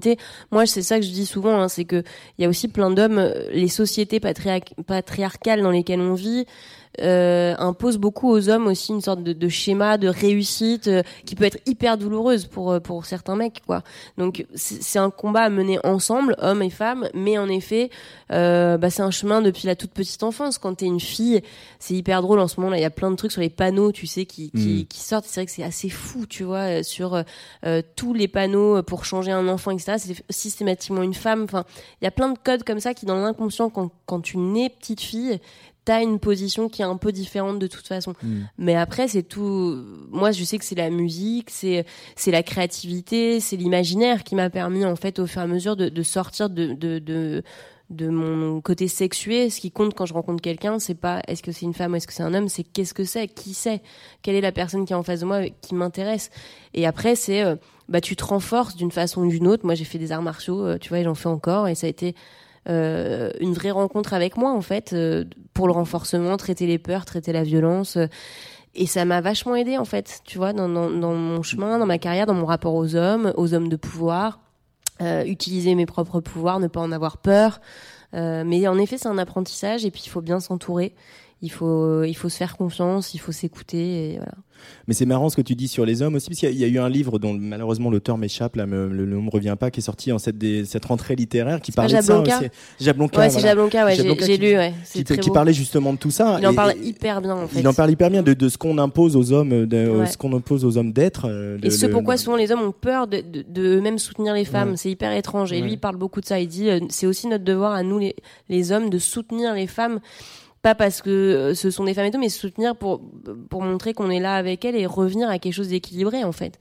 Moi, c'est ça que je dis souvent, hein, c'est que il y a aussi plein d'hommes, euh, les sociétés patriarc- patriarcales dans lesquelles on vit. Euh, imposent beaucoup aux hommes aussi une sorte de, de schéma de réussite euh, qui peut être hyper douloureuse pour euh, pour certains mecs quoi. Donc c'est un combat à mener ensemble hommes et femmes mais en effet euh, bah, c'est un chemin depuis la toute petite enfance. Quand t'es une fille c'est hyper drôle. En ce moment là il y a plein de trucs sur les panneaux tu sais qui qui, Mm. qui sortent. C'est vrai que c'est assez fou tu vois euh, sur euh, tous les panneaux pour changer un enfant etc c'est systématiquement une femme. Enfin il y a plein de codes comme ça qui dans l'inconscient quand quand tu nais petite fille t'as une position qui est un peu différente de toute façon mais après c'est tout moi je sais que c'est la musique c'est c'est la créativité c'est l'imaginaire qui m'a permis en fait au fur et à mesure de, de sortir de, de, de de mon côté sexué, ce qui compte quand je rencontre quelqu'un, c'est pas est-ce que c'est une femme ou est-ce que c'est un homme, c'est qu'est-ce que c'est, qui c'est, quelle est la personne qui est en face de moi, qui m'intéresse. Et après, c'est euh, bah tu te renforces d'une façon ou d'une autre. Moi, j'ai fait des arts martiaux, euh, tu vois, et j'en fais encore, et ça a été euh, une vraie rencontre avec moi en fait euh, pour le renforcement, traiter les peurs, traiter la violence. euh, et ça m'a vachement aidé en fait, tu vois, dans, mon chemin, dans ma carrière, dans mon rapport aux hommes, aux hommes de pouvoir, euh, utiliser mes propres pouvoirs, ne pas en avoir peur. Euh, mais en effet, c'est un apprentissage et puis il faut bien s'entourer. Il faut, il faut se faire confiance, il faut s'écouter. Voilà. Mais c'est marrant ce que tu dis sur les hommes aussi, parce qu'il y, a- il y a eu un livre dont malheureusement l'auteur m'échappe, là, me- le nom me revient pas, qui est sorti en cette, des- cette rentrée littéraire, qui parlait de ça Jablonka. Ouais, c'est voilà. Jablonka, ouais, j'ai- Jablonka j'ai qui- lu, ouais, Qui, très qui beau. parlait justement de tout ça. Il en parle hyper bien en fait. Il en parle hyper bien de, de ce qu'on impose aux hommes, de Ouais. ce qu'on impose aux hommes d'être. euh, Et ce le- pourquoi souvent les hommes ont peur de, de, de eux-mêmes soutenir les femmes, Ouais. c'est hyper étrange. Et lui, il parle beaucoup de ça. Il dit, euh, c'est aussi notre devoir à nous, les, les hommes, de soutenir les femmes. Pas parce que euh, ce sont des femmes et tout, mais soutenir pour, pour montrer qu'on est là avec elles et revenir à quelque chose d'équilibré, en fait.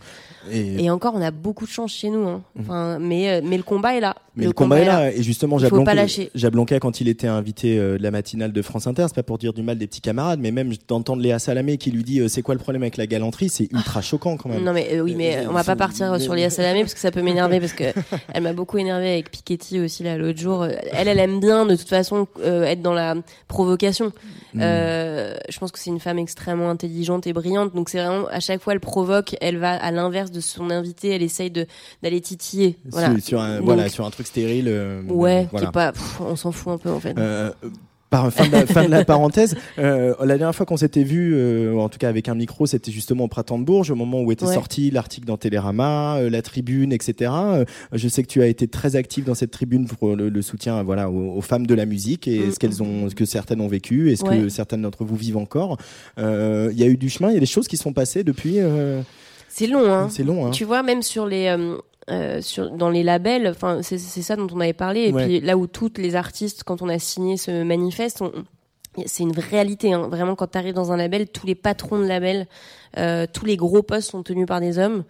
Et, Et encore, on a beaucoup de chance chez nous. Hein. Enfin, mais, euh, mais le combat est là. mais le, combat est là. Et justement, Il faut Jablonka, pas lâcher. Jablonka, quand il était invité euh, de la matinale de France Inter, c'est pas pour dire du mal des petits camarades, mais même d'entendre Léa Salamé qui lui dit euh, c'est quoi le problème avec la galanterie, c'est ultra choquant quand même. Non mais euh, oui mais on va pas partir sur Léa Salamé parce que ça peut m'énerver parce que <laughs> elle m'a beaucoup énervé avec Piketty aussi là l'autre jour. Elle elle aime bien de toute façon être dans la provocation. Mm. Je pense que c'est une femme extrêmement intelligente et brillante donc c'est vraiment à chaque fois elle provoque, elle va à l'inverse de son invité, elle essaye de d'aller titiller. Voilà. Sur, sur un, Donc, voilà, sur un truc stérile. euh, Ouais, voilà. qui est pas pff, on s'en fout un peu en fait. Euh, par fin de la, fin de la parenthèse, euh, la dernière fois qu'on s'était vu, euh, en tout cas avec un micro, c'était justement au printemps de Bourges, au moment où était Ouais. sorti l'article dans Télérama, euh, la tribune, etc. Je sais que tu as été très actif dans cette tribune pour le, le soutien, voilà, aux, aux femmes de la musique et Mm. ce qu'elles ont, ce que certaines ont vécu, et ce que certaines d'entre vous vivent encore. Il y a eu du chemin, il y a des choses qui sont passées depuis. C'est long hein. C'est long, hein. Tu vois, même sur les, euh, euh, sur, dans les labels, enfin, c'est c'est ça dont on avait parlé. Et Ouais. puis là où toutes les artistes, quand on a signé ce manifeste, on- c'est une réalité. Hein. Vraiment, quand tu arrives dans un label, tous les patrons de label, euh, tous les gros postes sont tenus par des hommes.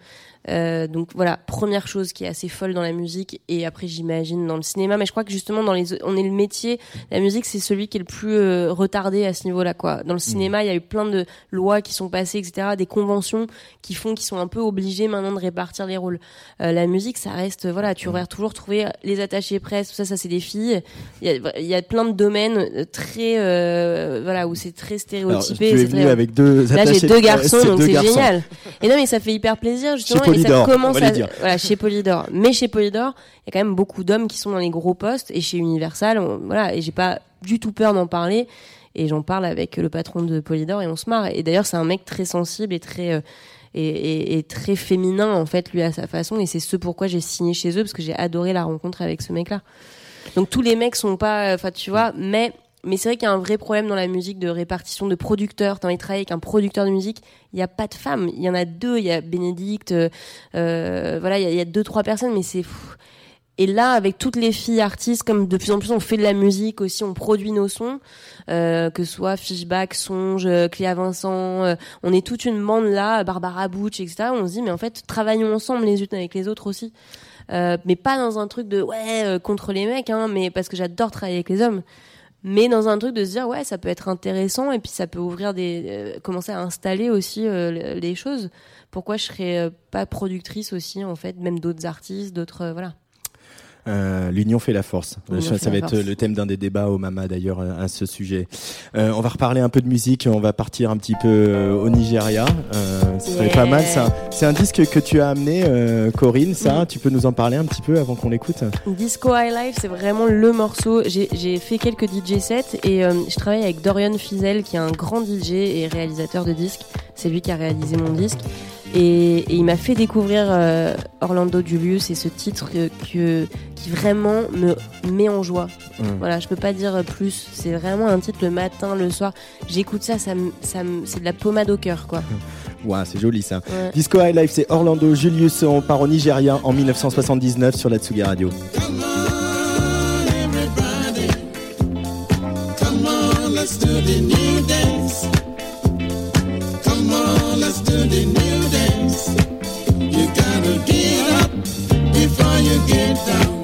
Euh, donc voilà, première chose qui est assez folle dans la musique et après j'imagine dans le cinéma, mais je crois que justement dans les, on est le métier, la musique c'est celui qui est le plus euh, retardé à ce niveau-là quoi. Dans le cinéma, il y a eu plein de lois qui sont passées, etc., des conventions qui font qu'ils sont un peu obligés maintenant de répartir les rôles. Euh, la musique, ça reste voilà, tu aurais toujours trouvé les attachés presse, tout ça, ça c'est des filles. Il y a, y a plein de domaines euh, très euh, voilà où c'est très Alors, stéréotypé. tu es c'est venu très- avec deux Là, j'ai de deux garçons, donc c'est génial. Et non, mais ça fait hyper plaisir, justement. Ça Polydor, on commence va à, les dire. voilà, chez Polydor. Mais chez Polydor, il y a quand même beaucoup d'hommes qui sont dans les gros postes. Et chez Universal, on- voilà, et j'ai pas du tout peur d'en parler. Et j'en parle avec le patron de Polydor et on se marre. Et d'ailleurs, c'est un mec très sensible et très, euh, et, et- et très féminin, en fait, lui, à sa façon. Et c'est ce pourquoi j'ai signé chez eux, parce que j'ai adoré la rencontre avec ce mec-là. Donc tous les mecs sont pas, enfin tu vois, mais mais c'est vrai qu'il y a un vrai problème dans la musique de répartition de producteurs. T'as envie de travailler avec un producteur de musique, il n'y a pas de femmes. Il y en a deux, il y a Bénédicte, euh, euh, voilà, il y, a- deux trois personnes, mais c'est fou. Et là, avec toutes les filles artistes, comme de plus en plus on fait de la musique aussi, on produit nos sons, euh, que ce soit Fishback, Songe, euh, Cléa Vincent, euh, on est toute une bande là, Barbara Butch, etc. On se dit, mais en fait, travaillons ensemble les unes avec les autres aussi. Euh, mais pas dans un truc de ouais euh, contre les mecs, hein, mais parce que j'adore travailler avec les hommes. Mais dans un truc de se dire ouais ça peut être intéressant et puis ça peut ouvrir des euh, commencer à installer aussi euh, le- les choses. Pourquoi je serais euh, pas productrice aussi en fait, même d'autres artistes, d'autres euh, voilà. Euh, L'union fait la force. Ça va être force. le thème d'un des débats au Mama d'ailleurs à ce sujet. Euh, on va reparler un peu de musique. On va partir un petit peu euh, au Nigeria. Euh, ce serait pas mal. ça. C'est un disque que tu as amené, euh, Corinne. Ça, Mhm. tu peux nous en parler un petit peu avant qu'on l'écoute. Disco High Life, c'est vraiment le morceau. J'ai j'ai fait quelques DJ sets et je travaille avec Dorian Fizel, qui est un grand DJ et réalisateur de disques. C'est lui qui a réalisé mon disque. Et, et il m'a fait découvrir euh, Orlando Julius et ce titre que, que- qui vraiment me met en joie. Mm. Voilà, je peux pas dire plus. C'est vraiment un titre le matin, le soir. J'écoute ça, ça, ça c'est de la pommade au cœur, quoi. <laughs> Ouah, c'est joli ça. Ouais. Disco High Life, c'est Orlando Julius. On part au Nigeria en 1979 sur la Tsugi Radio. Come on, went down.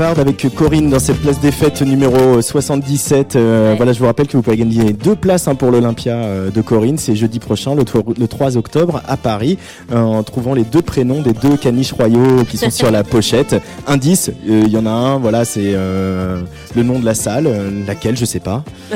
Bavarde avec Corinne dans cette place des fêtes numéro 77. Euh, Voilà, je vous rappelle que vous pouvez gagner deux places hein, pour l'Olympia euh, de Corinne. C'est jeudi prochain, le, tro- le 3 octobre, à Paris, euh, en trouvant les deux prénoms des deux caniches royaux qui sont sur la <laughs> pochette. Indice, euh, il y en a un, voilà, c'est le nom de la salle, laquelle, je sais pas. <laughs>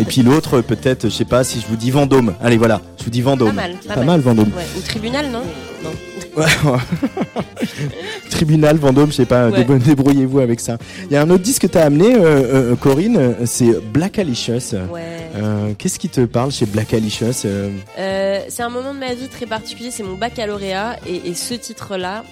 Et puis l'autre, peut-être, je sais pas, si je vous dis Vendôme. Allez, voilà, je vous dis Vendôme. Pas mal. Pas mal, Vendôme. Ouais. Ou tribunal, non? Non. Ouais. <laughs> Tribunal, Vendôme, je sais pas, Ouais. débrouillez-vous avec ça. Il y a un autre disque que tu as amené, euh, euh, Corinne, c'est Black Alicious. Ouais. Euh, Qu'est-ce qui te parle chez Black Alicious c'est un moment de ma vie très particulier, c'est mon baccalauréat et, et ce titre-là,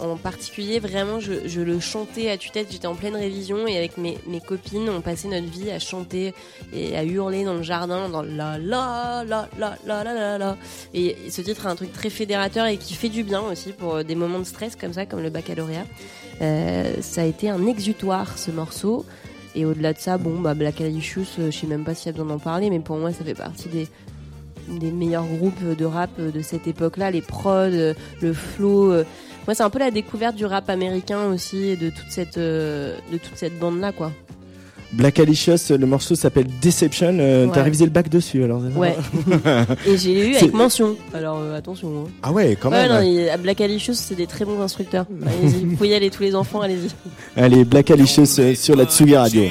en particulier, vraiment, je, je le chantais à tue-tête. J'étais en pleine révision et avec mes, mes copines, on passait notre vie à chanter et à hurler dans le jardin, dans la la la la la la la la. Et ce titre a un truc très fédérateur et qui fait du bien aussi pour euh, des moments de stress comme ça, comme le baccalauréat. Euh, ça a été un exutoire ce morceau. Et au-delà de ça, bon, bah, Black Alicious, euh, je sais même pas s'il y a besoin d'en parler, mais pour moi, ça fait partie des, meilleurs groupes de rap de cette époque-là, les prods, le flow. Moi, c'est un peu la découverte du rap américain aussi et de toute cette, de toute cette bande-là, quoi. Black Alicious, le morceau s'appelle Deception. Euh, Ouais. T'as révisé le bac dessus alors Ouais. <laughs> Et j'ai eu avec mention. Alors euh, attention. hein. Ah ouais, quand Ouais, même. non, Black Alicious, c'est des très bons instructeurs. <laughs> Allez-y, vous pouvez y aller tous les enfants, allez-y. Allez, Black Alicious euh, sur la Tsugi Radio.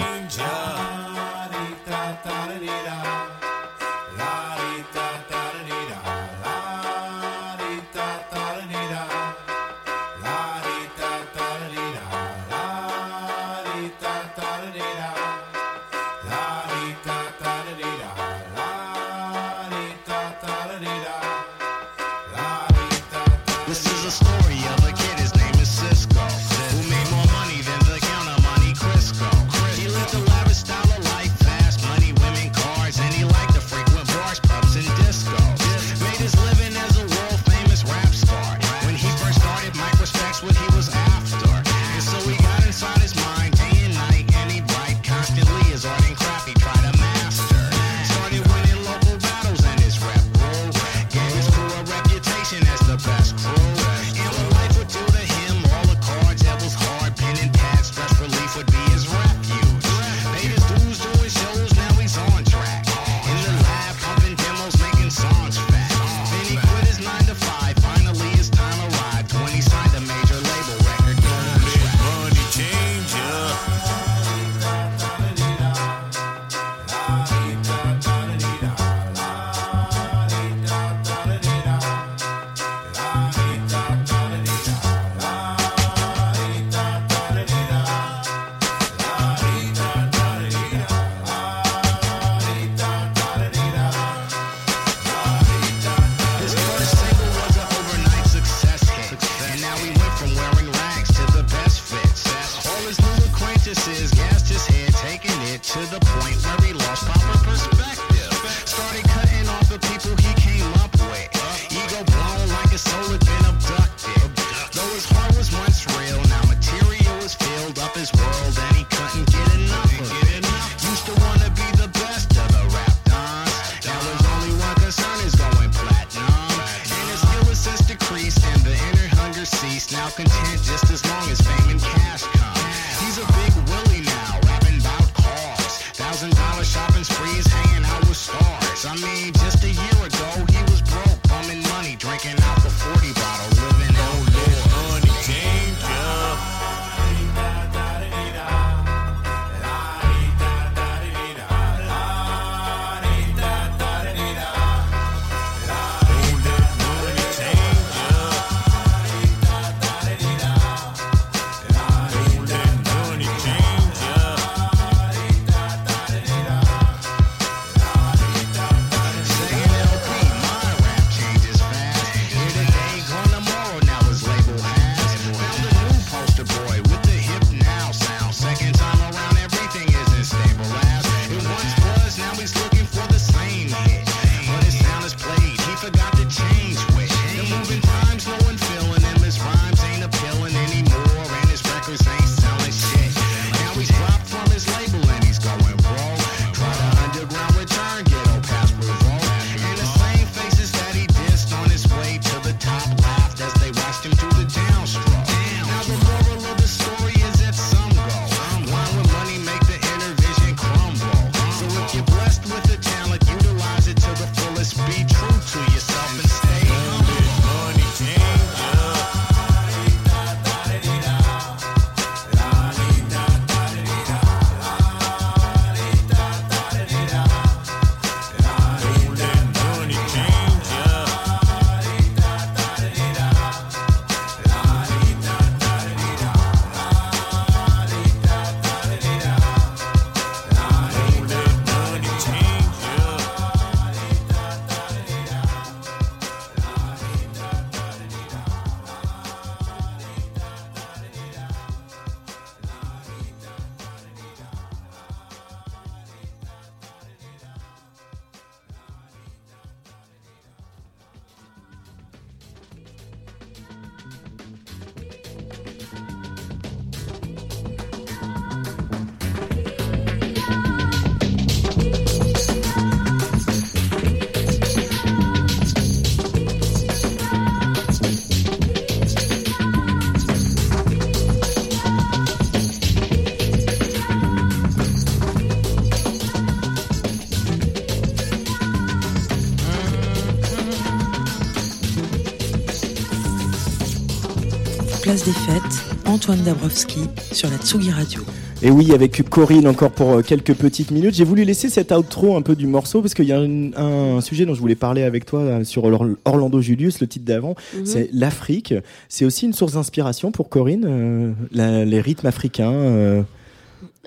Place des Fêtes, Antoine Dabrowski sur la Tsugi Radio. Et oui, avec Corinne encore pour euh, quelques petites minutes. J'ai voulu laisser cet outro un peu du morceau parce qu'il y a un, un sujet dont je voulais parler avec toi euh, sur Or- Orlando Julius, le titre d'avant. Mhm. C'est l'Afrique. C'est aussi une source d'inspiration pour Corinne, euh, la- les rythmes africains. euh.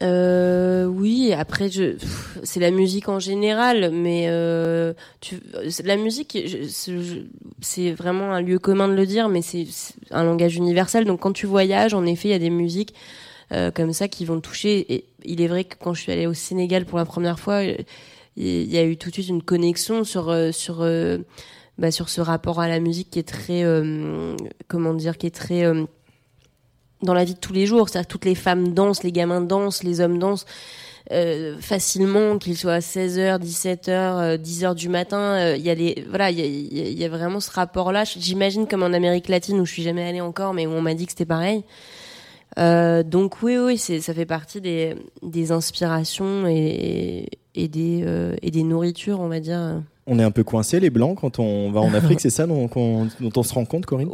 Euh, oui, après, je, c'est la musique en général, mais euh, tu, la musique, c'est vraiment un lieu commun de le dire, mais c'est un langage universel. Donc, quand tu voyages, en effet, il y a des musiques euh, comme ça qui vont toucher. Et il est vrai que quand je suis allée au Sénégal pour la première fois, il y a eu tout de suite une connexion sur euh, sur euh, bah, sur ce rapport à la musique qui est très euh, comment dire, qui est très dans la vie de tous les jours. C'est-à-dire toutes les femmes dansent, les gamins dansent, les hommes dansent euh, facilement, qu'ils soient à 16h, 17h, 10h du matin. euh, Il y a les, voilà, il y a, y a- vraiment ce rapport-là. J'imagine comme en Amérique latine où je suis jamais allée encore, mais où on m'a dit que c'était pareil. Euh, donc oui, oui, c'est, ça fait partie des, des inspirations et, et des euh, et des nourritures, on va dire. On est un peu coincé les blancs quand on va en Afrique, <laughs> c'est ça dont, dont on se rend compte, Corinne?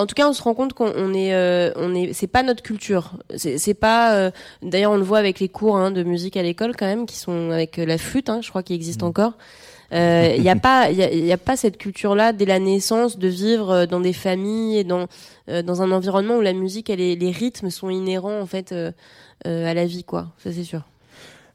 En tout cas, on se rend compte qu'on on est, euh, on est, c'est pas notre culture. C'est c'est pas. euh, D'ailleurs, on le voit avec les cours hein, de musique à l'école quand même, qui sont avec euh, la flûte, hein, je crois, qui existe encore. Il n'y a pas, il y a, y a pas cette culture-là dès la naissance de vivre euh, dans des familles et dans euh, dans un environnement où la musique, elle est- les rythmes sont inhérents en fait euh, euh, à la vie, quoi. Ça c'est sûr.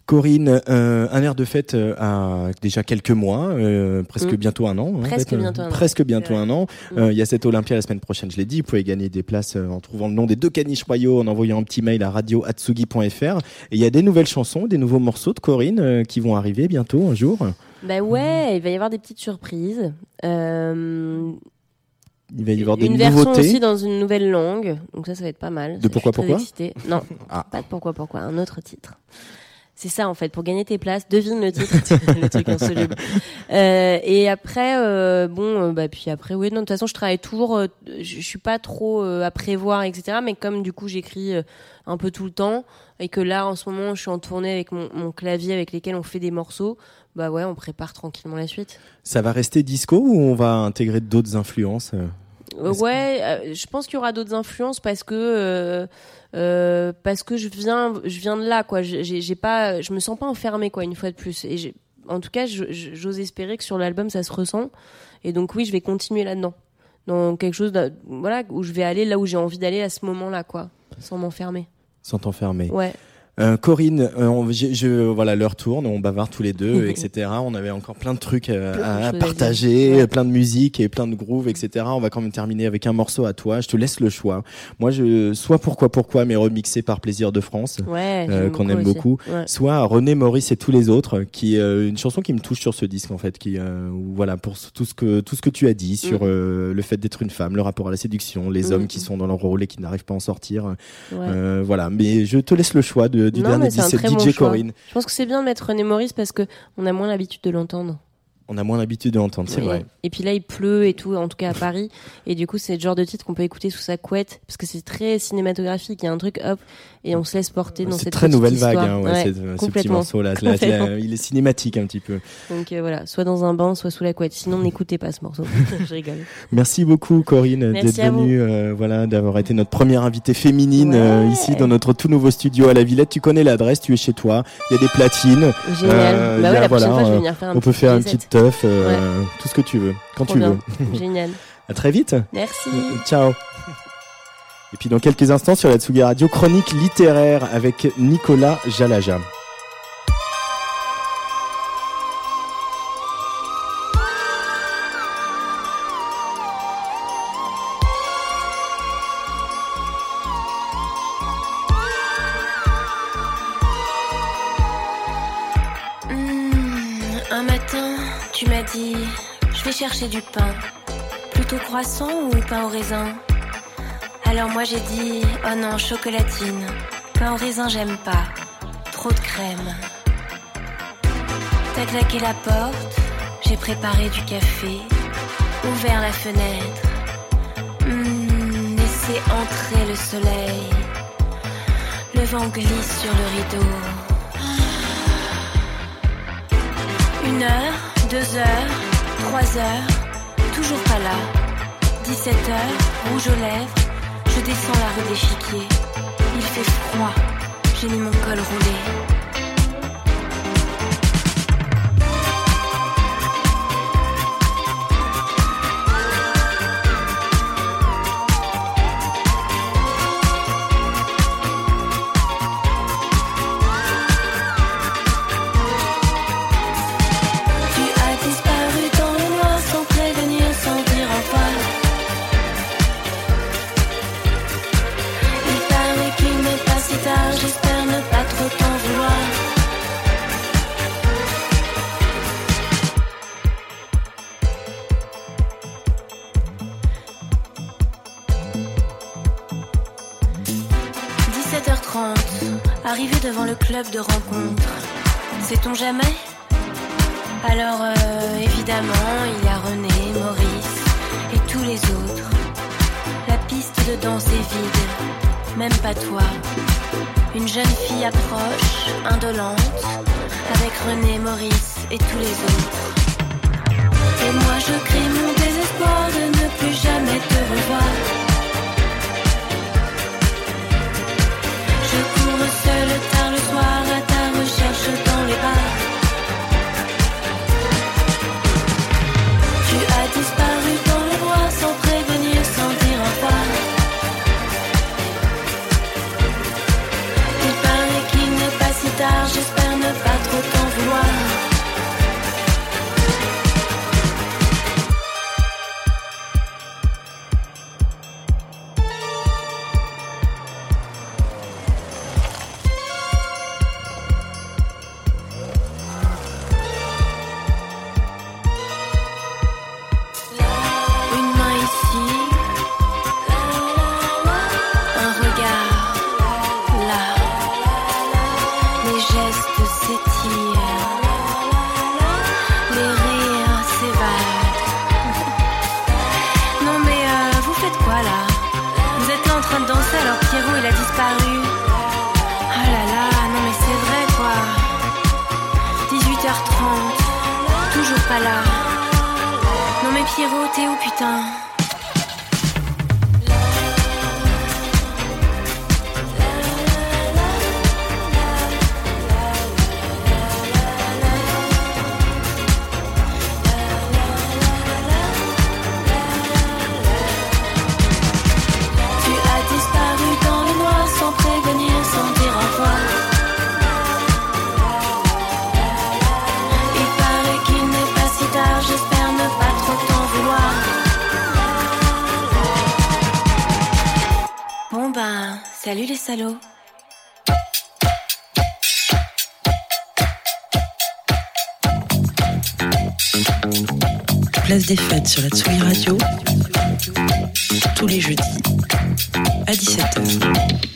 Corinne, euh, un air de fête euh, a déjà quelques mois, euh, presque Mm. bientôt un an. Presque fait, euh, bientôt un an. Presque bientôt C'est vrai. un an. Mm. Euh, Il y a cette Olympia la semaine prochaine, je l'ai dit. Vous pouvez gagner des places euh, en trouvant le nom des deux caniches royaux, en envoyant un petit mail à radio@atsugi.fr. Et il y a des nouvelles chansons, des nouveaux morceaux de Corinne euh, qui vont arriver bientôt, un jour. Bah ouais, il va y avoir des petites surprises. Euh, Il va y avoir des une version nouveautés. aussi dans une nouvelle langue, donc ça, ça va être pas mal. De Pourquoi Pourquoi. Non, Ah. pas de pourquoi pourquoi, un autre titre. C'est ça en fait, pour gagner tes places, devine le titre, <laughs> le truc insoluble. Euh, et après, euh, bon, euh, bah puis après, oui, non, de toute façon, je travaille toujours. euh, je, suis pas trop euh, à prévoir, etc. Mais comme du coup, j'écris euh, un peu tout le temps et que là, en ce moment, je suis en tournée avec mon, mon clavier avec lesquels on fait des morceaux. Bah ouais, on prépare tranquillement la suite. Ça va rester disco ou on va intégrer d'autres influences Ouais, euh, je pense qu'il y aura d'autres influences parce que euh, euh, parce que je viens je viens de là quoi. J'ai pas je me sens pas enfermée quoi une fois de plus. Et en tout cas, j'ose espérer que sur l'album ça se ressent. Et donc oui, je vais continuer là-dedans, dans quelque chose de- voilà où je vais aller là où j'ai envie d'aller à ce moment-là quoi, sans m'enfermer. sans t'enfermer Ouais. Euh, Corinne, euh, on- j'ai- je, voilà, l'heure tourne, on bavarde tous les deux, <laughs> etc. On avait encore plein de trucs euh, à, partager. Ouais. plein de musique et plein de grooves, etc. On va quand même terminer avec un morceau à toi. Je te laisse le choix. Moi, je, soit pourquoi pourquoi, mais remixé par Plaisir de France, Ouais, euh, qu'on aime beaucoup. Ouais. Soit René Maurice et tous les autres, qui euh, une chanson qui me touche sur ce disque en fait, qui, euh, voilà, pour tout ce que tout ce que tu as dit sur Mm. euh, le fait d'être une femme, le rapport à la séduction, les Mm. hommes qui sont dans leur rôle et qui n'arrivent pas à en sortir. Ouais. Euh, voilà, mais je te laisse le choix de- du Non, dernier c'est bon DJ choix. Corinne. Je pense que c'est bien de mettre René Maurice parce que on a moins l'habitude de l'entendre. On a moins l'habitude de l'entendre, c'est Oui. vrai. Et puis là, il pleut et tout, en tout cas à Paris. Et du coup, c'est le genre de titre qu'on peut écouter sous sa couette, parce que c'est très cinématographique. Il y a un truc, hop, et on se laisse porter dans cette très nouvelle vague, hein, ouais, Ouais, c'est- ce petit morceau là. Il est cinématique un petit peu. Donc euh, voilà, soit dans un bain, soit sous la couette. Sinon, n'écoutez pas ce morceau. <laughs> Je rigole. Merci beaucoup Corinne d'être venue, euh, voilà, d'avoir été notre première invitée féminine euh, ici dans notre tout nouveau studio à la Villette. Tu connais l'adresse, tu es chez toi. Il y a des platines. Génial. Euh, Bah a, la voilà, fois, je vais euh, venir faire un on peut petit faire une reset. petite teuf, euh, tout ce que tu veux, quand Trop tu bien. veux. Génial. <laughs> À très vite. Merci. Ciao. Et puis dans quelques instants sur la Tsugi Radio, chronique littéraire avec Nicolas Jalaja. Hmm, un matin, tu m'as dit, je vais chercher du pain. Plutôt croissant ou pain au raisin? Alors moi j'ai dit, oh non, chocolatine. Pain au raisin, j'aime pas. Trop de crème. T'as claqué la porte, j'ai préparé du café, ouvert la fenêtre. Hmm, laissé entrer le soleil. Le vent glisse sur le rideau. Une heure, deux heures, trois heures, toujours pas là. 17 heures, rouge aux lèvres, Je descends la rue de l'échiquier. Il fait froid. J'ai mis mon col roulé. Place des fêtes sur la Tsugi Radio. Tous les jeudis à 17h.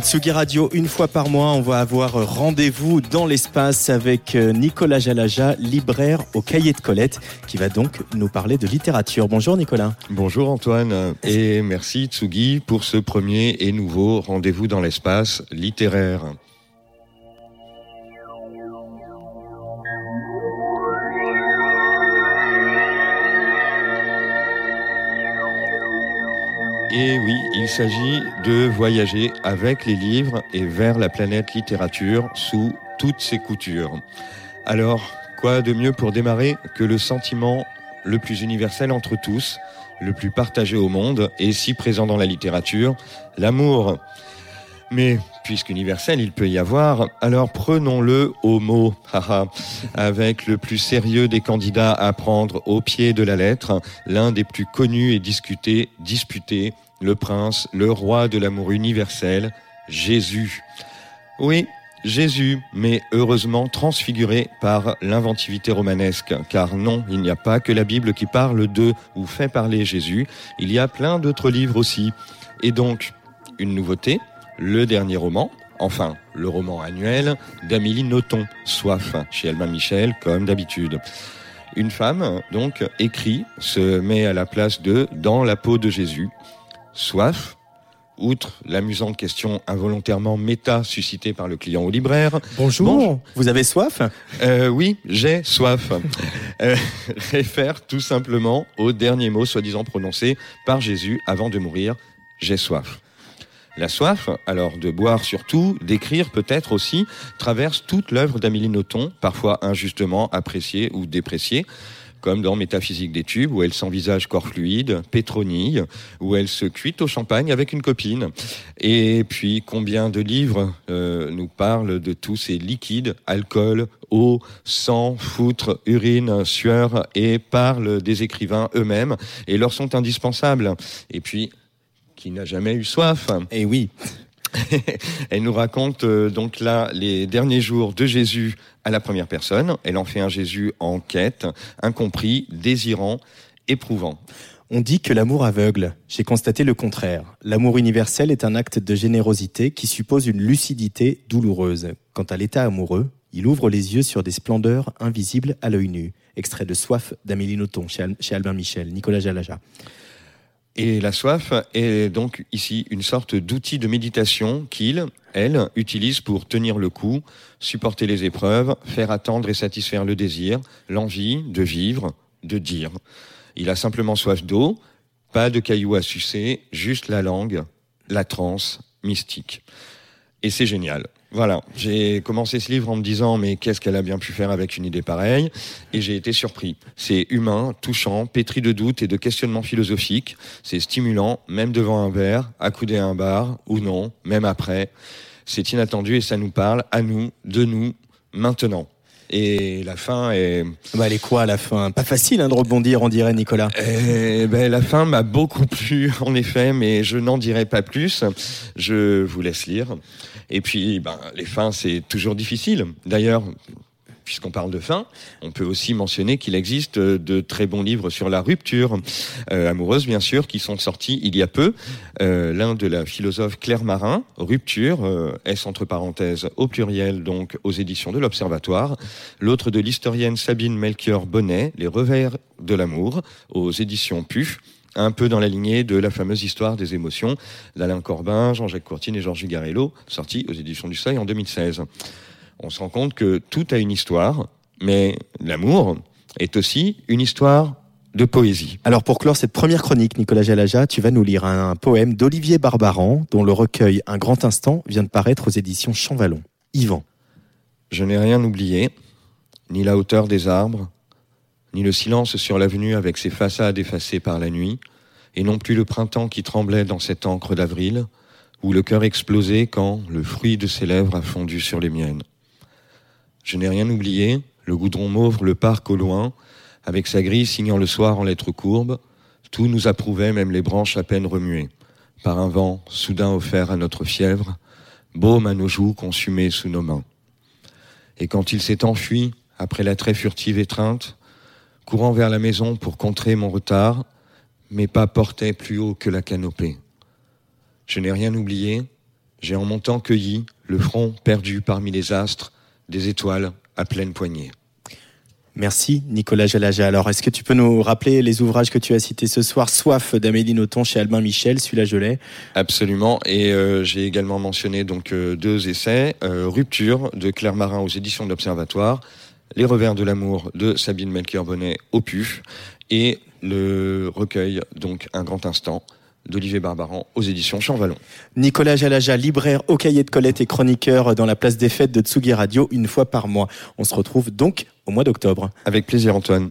Tsugi Radio, une fois par mois, on va avoir rendez-vous dans l'espace avec euh, Nicolas Jalaja, libraire au Cahier de Colette, qui va donc nous parler de littérature. Bonjour Nicolas. Bonjour Antoine et merci Tsugi pour ce premier et nouveau rendez-vous dans l'espace littéraire. Et oui, il s'agit de voyager avec les livres et vers la planète littérature sous toutes ses coutures. Alors, quoi de mieux pour démarrer que le sentiment le plus universel entre tous, le plus partagé au monde et si présent dans la littérature, l'amour? Mais puisqu'universel il peut y avoir, alors prenons-le au mot, <laughs> avec le plus sérieux des candidats à prendre au pied de la lettre, l'un des plus connus et discutés, disputés, le prince, le roi de l'amour universel, Jésus. Oui, Jésus, mais heureusement transfiguré par l'inventivité romanesque, car non, il n'y a pas que la Bible qui parle de ou fait parler Jésus, il y a plein d'autres livres aussi. Et donc, une nouveauté, le dernier roman, enfin, le roman annuel d'Amélie Nothomb, Soif, chez Albin Michel, comme d'habitude. Une femme, donc, écrit, se met à la place de Dans la peau de Jésus. Soif, outre l'amusante question involontairement méta suscitée par le client au libraire. Bonjour, vous avez soif? Euh, oui, j'ai soif. Euh, réfère tout simplement au dernier mot soi-disant prononcé par Jésus avant de mourir. J'ai soif. La soif, alors de boire surtout, d'écrire peut-être aussi, traverse toute l'œuvre d'Amélie Nothomb, parfois injustement appréciée ou dépréciée, comme dans Métaphysique des tubes, où elle s'envisage corps fluide, pétronille, où elle se cuite au champagne avec une copine. Et puis, combien de livres euh, nous parlent de tous ces liquides, alcool, eau, sang, foutre, urine, sueur, et parlent des écrivains eux-mêmes, et leur sont indispensables. Et puis, qui n'a jamais eu soif Eh oui. <laughs> Elle nous raconte euh, donc là les derniers jours de Jésus à la première personne. Elle en fait un Jésus en quête, incompris, désirant, éprouvant. On dit que l'amour aveugle. J'ai constaté le contraire. L'amour universel est un acte de générosité qui suppose une lucidité douloureuse. Quant à l'état amoureux, il ouvre les yeux sur des splendeurs invisibles à l'œil nu. Extrait de Soif d'Amélie Nothomb chez, Al- chez Albin Michel, Nicolas Jalaja. Et la soif est donc ici une sorte d'outil de méditation qu'il, elle, utilise pour tenir le coup, supporter les épreuves, faire attendre et satisfaire le désir, l'envie de vivre, de dire. Il a simplement soif d'eau, pas de cailloux à sucer, juste la langue, la transe mystique. Et c'est génial. Voilà, j'ai commencé ce livre en me disant mais qu'est-ce qu'elle a bien pu faire avec une idée pareille? Et j'ai été surpris. C'est humain, touchant, pétri de doutes et de questionnements philosophiques. C'est stimulant, même devant un verre, accoudé à un bar ou non, même après. C'est inattendu et ça nous parle à nous, de nous, maintenant. Et la fin est. Bah, elle est quoi la fin? Pas facile hein, de rebondir, on dirait, Nicolas. Eh ben, la fin m'a beaucoup plu, en effet, mais je n'en dirai pas plus. Je vous laisse lire. Et puis, ben, les fins, c'est toujours difficile. D'ailleurs, puisqu'on parle de fin, on peut aussi mentionner qu'il existe de très bons livres sur la rupture euh, amoureuse, bien sûr, qui sont sortis il y a peu. Euh, L'un de la philosophe Claire Marin, Rupture, euh, S entre parenthèses au pluriel, donc aux éditions de l'Observatoire. L'autre de l'historienne Sabine Melchior Bonnet, Les revers de l'amour, aux éditions PUF un peu dans la lignée de la fameuse histoire des émotions d'Alain Corbin, Jean-Jacques Courtine et Georges Garello, sorti aux éditions du Seuil en 2016. On se rend compte que tout a une histoire, mais l'amour est aussi une histoire de poésie. Alors pour clore cette première chronique, Nicolas Jalaja, tu vas nous lire un, poème d'Olivier Barbaran, dont le recueil Un grand instant vient de paraître aux éditions Champvallon. Yvan. Je n'ai rien oublié, ni la hauteur des arbres, ni le silence sur l'avenue avec ses façades effacées par la nuit, et non plus le printemps qui tremblait dans cette encre d'avril, où le cœur explosait quand le fruit de ses lèvres a fondu sur les miennes. Je n'ai rien oublié, le goudron mauve, le parc au loin, avec sa grille signant le soir en lettres courbes, tout nous approuvait, même les branches à peine remuées, par un vent soudain offert à notre fièvre, baume à nos joues consumées sous nos mains. Et quand il s'est enfui, après la très furtive étreinte, courant vers la maison pour contrer mon retard, mes pas portaient plus haut que la canopée. Je n'ai rien oublié, j'ai en montant cueilli, le front perdu parmi les astres, des étoiles à pleine poignée. Merci Nicolas Jalaja. Alors est-ce que tu peux nous rappeler les ouvrages que tu as cités ce soir? Soif d'Amélie Nothomb chez Albin Michel, celui-là je l'ai. Absolument. Et euh, j'ai également mentionné donc euh, deux essais euh, Rupture de Claire Marin aux éditions de l'Observatoire, Les revers de l'amour de Sabine Melchior Bonnet au PUF et le recueil donc Un grand instant d'Olivier Barbaran aux éditions Champvallon. Nicolas Jalaja, libraire au cahier de Colette et chroniqueur dans la place des fêtes de Tsugi Radio une fois par mois. On se retrouve donc au mois d'octobre. Avec plaisir Antoine.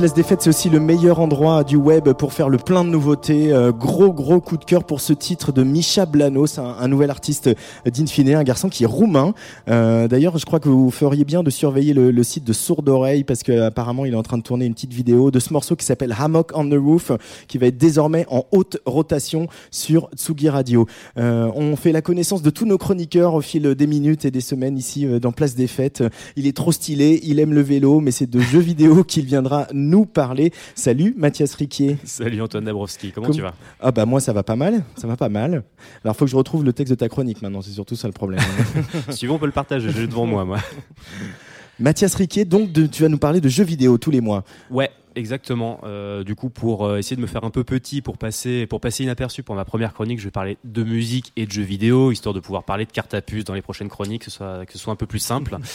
Place des Fêtes, c'est aussi le meilleur endroit du web pour faire le plein de nouveautés. Euh, gros, gros coup de cœur pour ce titre de Misha Blanos, un, nouvel artiste d'Infine, un garçon qui est roumain. Euh, D'ailleurs, je crois que vous feriez bien de surveiller le, site de Sourd Oreille parce qu'apparemment, il est en train de tourner une petite vidéo de ce morceau qui s'appelle Hammock on the Roof, qui va être désormais en haute rotation sur Tsugi Radio. Euh, on fait la connaissance de tous nos chroniqueurs au fil des minutes et des semaines ici dans Place des Fêtes. Il est trop stylé, il aime le vélo, mais c'est de jeux <laughs> vidéo qu'il viendra nous parler. Salut Mathias Riquier. Salut Antoine Dabrowski, comment Com- tu vas? Ah bah moi ça va pas mal, ça va pas mal. Alors faut que je retrouve le texte de ta chronique maintenant, c'est surtout ça le problème. <laughs> Si veux, on peut le partager, je l'ai devant moi, moi. <laughs> Mathias Riquier, donc de- tu vas nous parler de jeux vidéo tous les mois. Ouais, exactement. Euh, du coup, pour euh, essayer de me faire un peu petit, pour passer, pour passer inaperçu pour ma première chronique, je vais parler de musique et de jeux vidéo, histoire de pouvoir parler de cartes à puce dans les prochaines chroniques, que ce soit, que ce soit un peu plus simple. <laughs>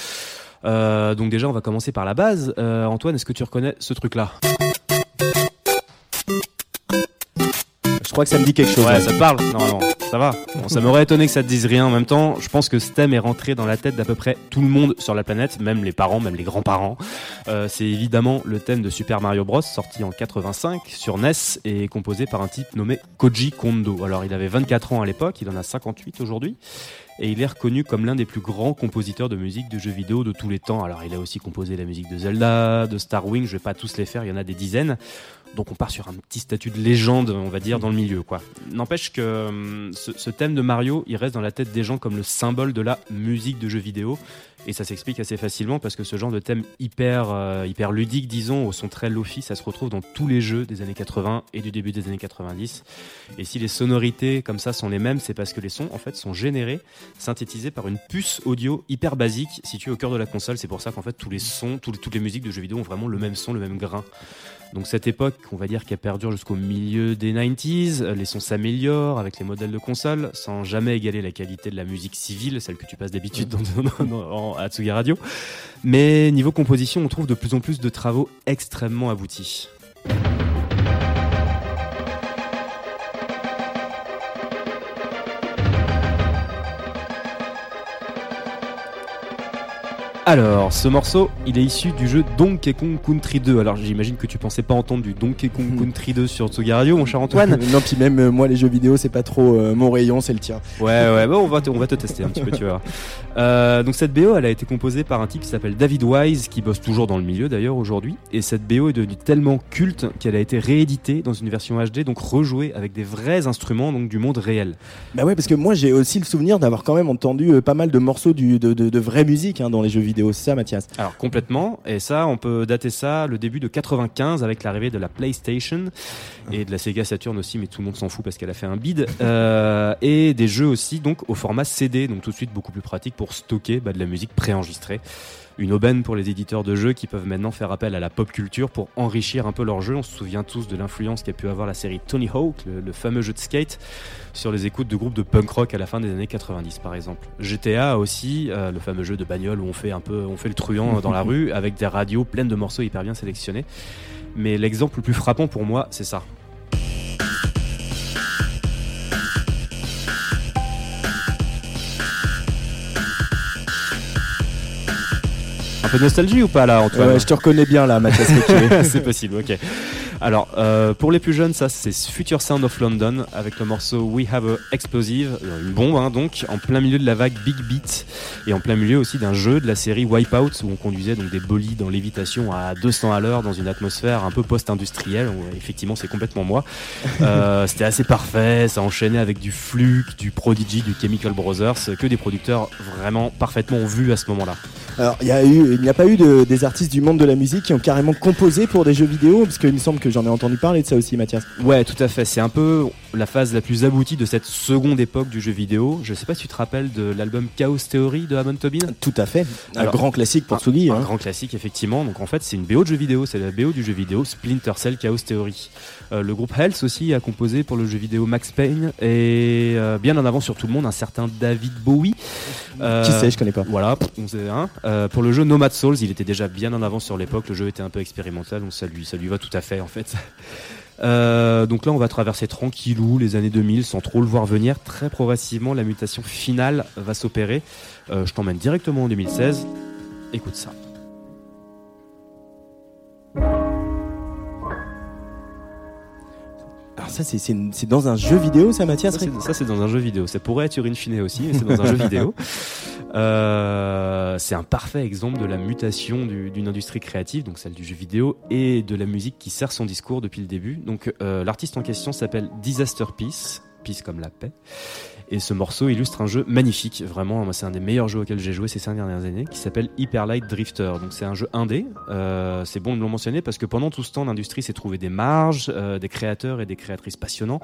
Euh, donc déjà, on va commencer par la base. Euh, Antoine, est-ce que tu reconnais ce truc-là Je crois que ça me dit quelque chose. Ouais, ça te parle Non, non, ça va. Bon, ça m'aurait étonné que ça te dise rien. En même temps, je pense que ce thème est rentré dans la tête d'à peu près tout le monde sur la planète, même les parents, même les grands-parents. Euh, c'est évidemment le thème de Super Mario Bros, sorti en 85 sur NES et composé par un type nommé Koji Kondo. Alors, il avait 24 ans à l'époque, il en a 58 aujourd'hui. Et il est reconnu comme l'un des plus grands compositeurs de musique de jeux vidéo de tous les temps. Alors, il a aussi composé la musique de Zelda, de Star Wing, je vais pas tous les faire, il y en a des dizaines. Donc on part sur un petit statut de légende, on va dire, dans le milieu. quoi. N'empêche que hum, ce, ce thème de Mario, il reste dans la tête des gens comme le symbole de la musique de jeux vidéo. Et ça s'explique assez facilement parce que ce genre de thème hyper, euh, ludique, disons, au son très lofi, ça se retrouve dans tous les jeux des années 80 et du début des années 90. Et si les sonorités comme ça sont les mêmes, c'est parce que les sons en fait sont générés, synthétisés par une puce audio hyper basique située au cœur de la console. C'est pour ça qu'en fait tous les sons, toutes les musiques de jeux vidéo ont vraiment le même son, le même grain. Donc cette époque, on va dire qu'elle perdure jusqu'au milieu des 90s, euh, les sons s'améliorent avec les modèles de console, sans jamais égaler la qualité de la musique civile, celle que tu passes d'habitude dans, dans- dans- Tsugi Radio. Mais niveau composition, on trouve de plus en plus de travaux extrêmement aboutis. Alors, ce morceau, il est issu du jeu Donkey Kong Country 2. Alors, j'imagine que tu pensais pas entendre du Donkey Kong <laughs> Country 2 sur Tsugi Radio, mon cher Antoine. <laughs> non, puis même euh, moi les jeux vidéo c'est pas trop euh, mon rayon, c'est le tien. Ouais, ouais, bah on va te, on va te tester un petit peu, tu voir. <laughs> Euh, donc cette BO, elle a été composée par un type qui s'appelle David Wise, qui bosse toujours dans le milieu d'ailleurs aujourd'hui. Et cette BO est devenue tellement culte qu'elle a été rééditée dans une version HD, donc rejouée avec des vrais instruments donc du monde réel. Bah ouais, parce que moi j'ai aussi le souvenir d'avoir quand même entendu pas mal de morceaux du, de, de, de vraie musique hein, dans les jeux vidéo, c'est ça Mathias Alors complètement, et ça, on peut dater ça le début de 95 avec l'arrivée de la PlayStation et de la Sega Saturn aussi, mais tout le monde s'en fout parce qu'elle a fait un bid. <laughs> Euh, et des jeux aussi donc au format CD, donc tout de suite beaucoup plus pratique pour stocker bah, de la musique préenregistrée. Une aubaine pour les éditeurs de jeux qui peuvent maintenant faire appel à la pop culture pour enrichir un peu leur jeu. On se souvient tous de l'influence qu'a pu avoir la série Tony Hawk, le, le fameux jeu de skate, sur les écoutes de groupes de punk rock à la fin des années 90 par exemple. GTA aussi, euh, le fameux jeu de bagnole où on fait un peu, on fait le truand dans la <laughs> rue avec des radios pleines de morceaux hyper bien sélectionnés. Mais l'exemple le plus frappant pour moi, c'est ça. Un peu de nostalgie ou pas là, Antoine Ouais, je te reconnais bien là, Mathias <laughs> c'est possible, ok. Alors, euh, pour les plus jeunes, ça c'est Future Sound of London avec le morceau We Have a Explosive, euh, une bombe hein, donc, en plein milieu de la vague Big Beat et en plein milieu aussi d'un jeu de la série Wipeout où on conduisait donc des bolides en lévitation à 200 à l'heure dans une atmosphère un peu post-industrielle. où, Effectivement, c'est complètement moi. Euh, <laughs> C'était assez parfait, ça enchaînait avec du Fluke, du Prodigy, du Chemical Brothers, que des producteurs vraiment parfaitement vus à ce moment-là. Alors, il y a eu, n'y a pas eu de, des artistes du monde de la musique qui ont carrément composé pour des jeux vidéo, parce qu'il me semble que j'en ai entendu parler de ça aussi, Mathias. Ouais, tout à fait. C'est un peu la phase la plus aboutie de cette seconde époque du jeu vidéo. Je sais pas si tu te rappelles de l'album Chaos Theory de Hammond Tobin? Tout à fait. Un Alors, grand classique pour un, Tsugi. un hein. grand classique, effectivement. Donc en fait, c'est une BO de jeu vidéo. C'est la BO du jeu vidéo Splinter Cell Chaos Theory. Euh, le groupe Health aussi a composé pour le jeu vidéo Max Payne et euh, bien en avant sur tout le monde un certain David Bowie. Euh, Qui sait, je connais pas. Voilà, on sait, hein. Pour le jeu Nomad Souls, il était déjà bien en avant sur l'époque. Le jeu était un peu expérimental, donc ça lui, ça lui va tout à fait en fait. Euh, donc là, on va traverser tranquillou les années 2000 sans trop le voir venir. Très progressivement, la mutation finale va s'opérer. Euh, je t'emmène directement en 2016. Écoute ça. Ça, c'est- dans un jeu vidéo, ça, Mathias Ça, c'est- Ça, c'est dans un jeu vidéo. Ça pourrait être sur Infine aussi, mais c'est dans un jeu vidéo. <laughs> Euh, c'est un parfait exemple de la mutation du- d'une industrie créative, donc celle du jeu vidéo, et de la musique qui sert son discours depuis le début. Donc, euh, l'artiste en question s'appelle Disaster Peace, peace comme la paix. Et ce morceau illustre un jeu magnifique, vraiment, c'est un des meilleurs jeux auxquels j'ai joué ces cinq dernières années, qui s'appelle Hyper Light Drifter. Donc c'est un jeu indé, euh, c'est bon de le mentionner parce que pendant tout ce temps, l'industrie s'est trouvé des marges, euh, des créateurs et des créatrices passionnants,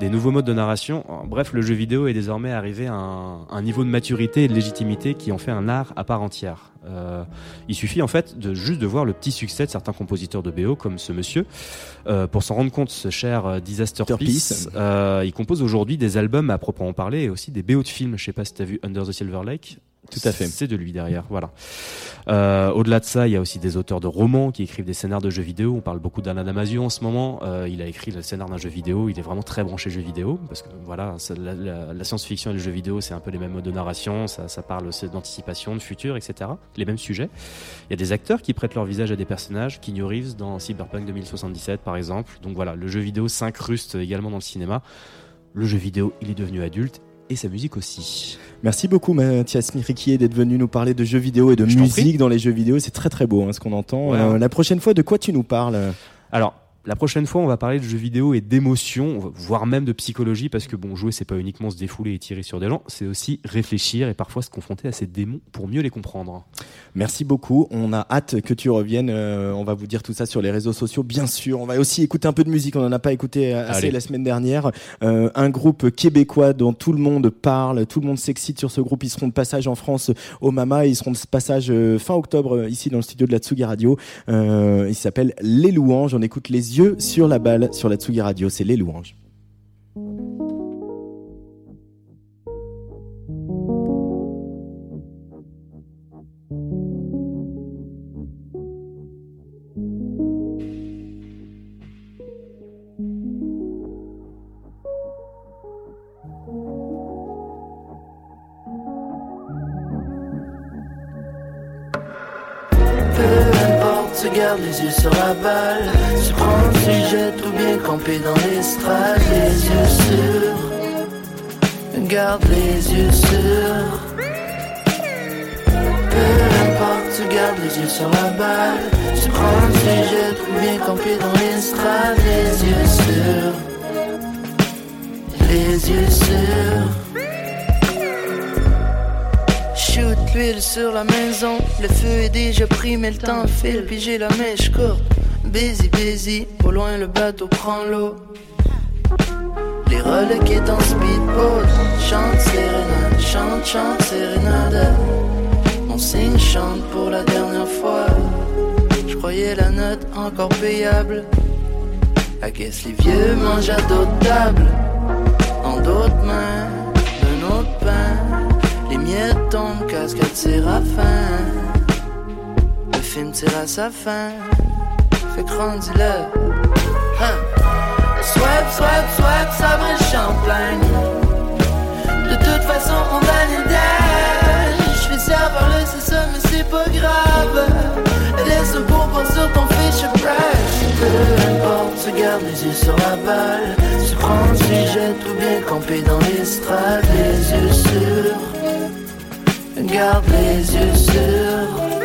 des nouveaux modes de narration. Bref, le jeu vidéo est désormais arrivé à un niveau de maturité et de légitimité qui en fait un art à part entière. Euh, il suffit en fait de juste de voir le petit succès de certains compositeurs de BO comme ce monsieur euh, pour s'en rendre compte. Ce cher euh, Disaster Peace. Peace, euh, il compose aujourd'hui des albums à proprement parler et aussi des BO de films. Je sais pas si t'as vu Under the Silver Lake. Tout à fait. C'est de lui derrière, voilà. Euh, Au-delà de ça, il y a aussi des auteurs de romans qui écrivent des scénars de jeux vidéo. On parle beaucoup d'Alain Damasio en ce moment. Euh, il a écrit le scénar d'un jeu vidéo. Il est vraiment très branché jeux vidéo parce que voilà, la, science-fiction et le jeu vidéo, c'est un peu les mêmes modes de narration. Ça, ça parle d'anticipation, de futur, etc. Les mêmes sujets. Il y a des acteurs qui prêtent leur visage à des personnages. Keanu Reeves dans Cyberpunk 2077, par exemple. Donc voilà, le jeu vidéo s'incruste également dans le cinéma. Le jeu vidéo, il est devenu adulte et sa musique aussi. Merci beaucoup Mathias Miriquier d'être venu nous parler de jeux vidéo et de Je musique dans les jeux vidéo. C'est très très beau hein, ce qu'on entend. Ouais. Euh, la prochaine fois, de quoi tu nous parles? Alors, la prochaine fois, on va parler de jeux vidéo et d'émotions, voire même de psychologie, parce que bon, jouer, c'est pas uniquement se défouler et tirer sur des gens, c'est aussi réfléchir et parfois se confronter à ces démons pour mieux les comprendre. Merci beaucoup. On a hâte que tu reviennes. Euh, on va vous dire tout ça sur les réseaux sociaux, bien sûr. On va aussi écouter un peu de musique. On n'en a pas écouté euh, assez Allez. la semaine dernière. Euh, un groupe québécois dont tout le monde parle, tout le monde s'excite sur ce groupe. Ils seront de passage en France au Mama. Ils seront de passage fin octobre ici dans le studio de la Tsugi Radio. Euh, il s'appelle Les Louanges. On écoute les yeux sur la balle sur la Tsugi Radio. C'est Les Louanges. Peu importe, tu gardes les yeux sur la balle. Campé dans l'estrade. Les yeux sûrs, garde les yeux sûrs. Peu importe, tu les yeux sur la balle. Tu prends le sujet tout bien campé dans l'estrade. Les yeux sûrs, les yeux sûrs. Shoot l'huile sur la maison, le feu est déjà pris mais le temps file puis j'ai la mèche courte. Busy, busy, au loin le bateau prend l'eau. Les est en speedboat, chante sérénade, chante, chante sérénade. Mon signe chante pour la dernière fois. Je croyais la note encore payable. I guess les vieux mangent à d'autres tables, en d'autres mains, d'un autre pain. Les miettes tombent, cascade séraphin. Le film tire à sa fin. Fait là. Hein. Swipe, swipe, swipe, ça brille champagne. De toute façon, on validage. Je fais ça par là, c'est ça, mais c'est pas grave. Laisse un bonbon sur ton fiche price. Peu importe, tu gardes les yeux sur la balle. Tu prends le sujet tout bien campé dans l'estrade, les yeux sûrs. Garde les yeux sûrs.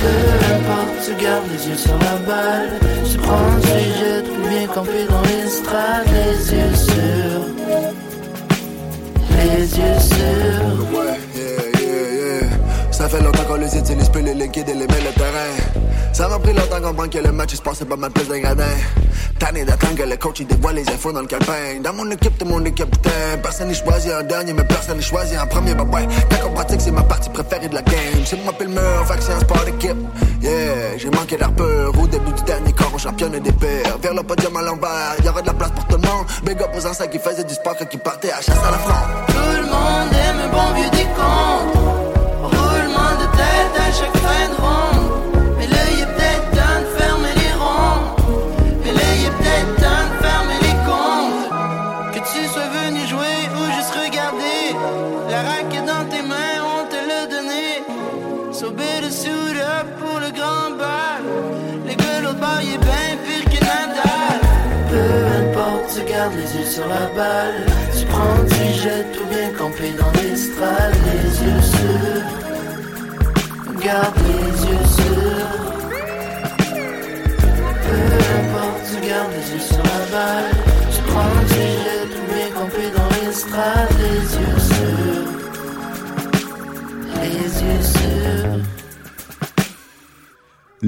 Peu importe, tu gardes les yeux sur la balle. Tu prends sujet tout bien campé dans l'estrade, les yeux sûrs. Les yeux sûrs. Fait longtemps qu'on les utilise plus, les liquides et les met le terrain. Ça m'a pris longtemps de comprendre que le match il se passait pas mal plus d'ingrédients. Tanné d'attendre que le coach il dévoile les infos dans le calepin. Dans mon équipe, tout le monde est capitaine. Personne n'est choisi en dernier, mais personne n'est choisi en premier. Bah ouais, quand on pratique, c'est ma partie préférée de la game. C'est moi pile le mur, fait que c'est un sport d'équipe. Yeah, j'ai manqué d'air pur. Au début du dernier corps, on championne des pires. Vers le podium à l'envers, y'aura de la place pour tout le monde. Big up aux anciens qui faisaient du sport quand qui partaient à chasse à la fronde. Tout le monde aime un bon vieux décompte.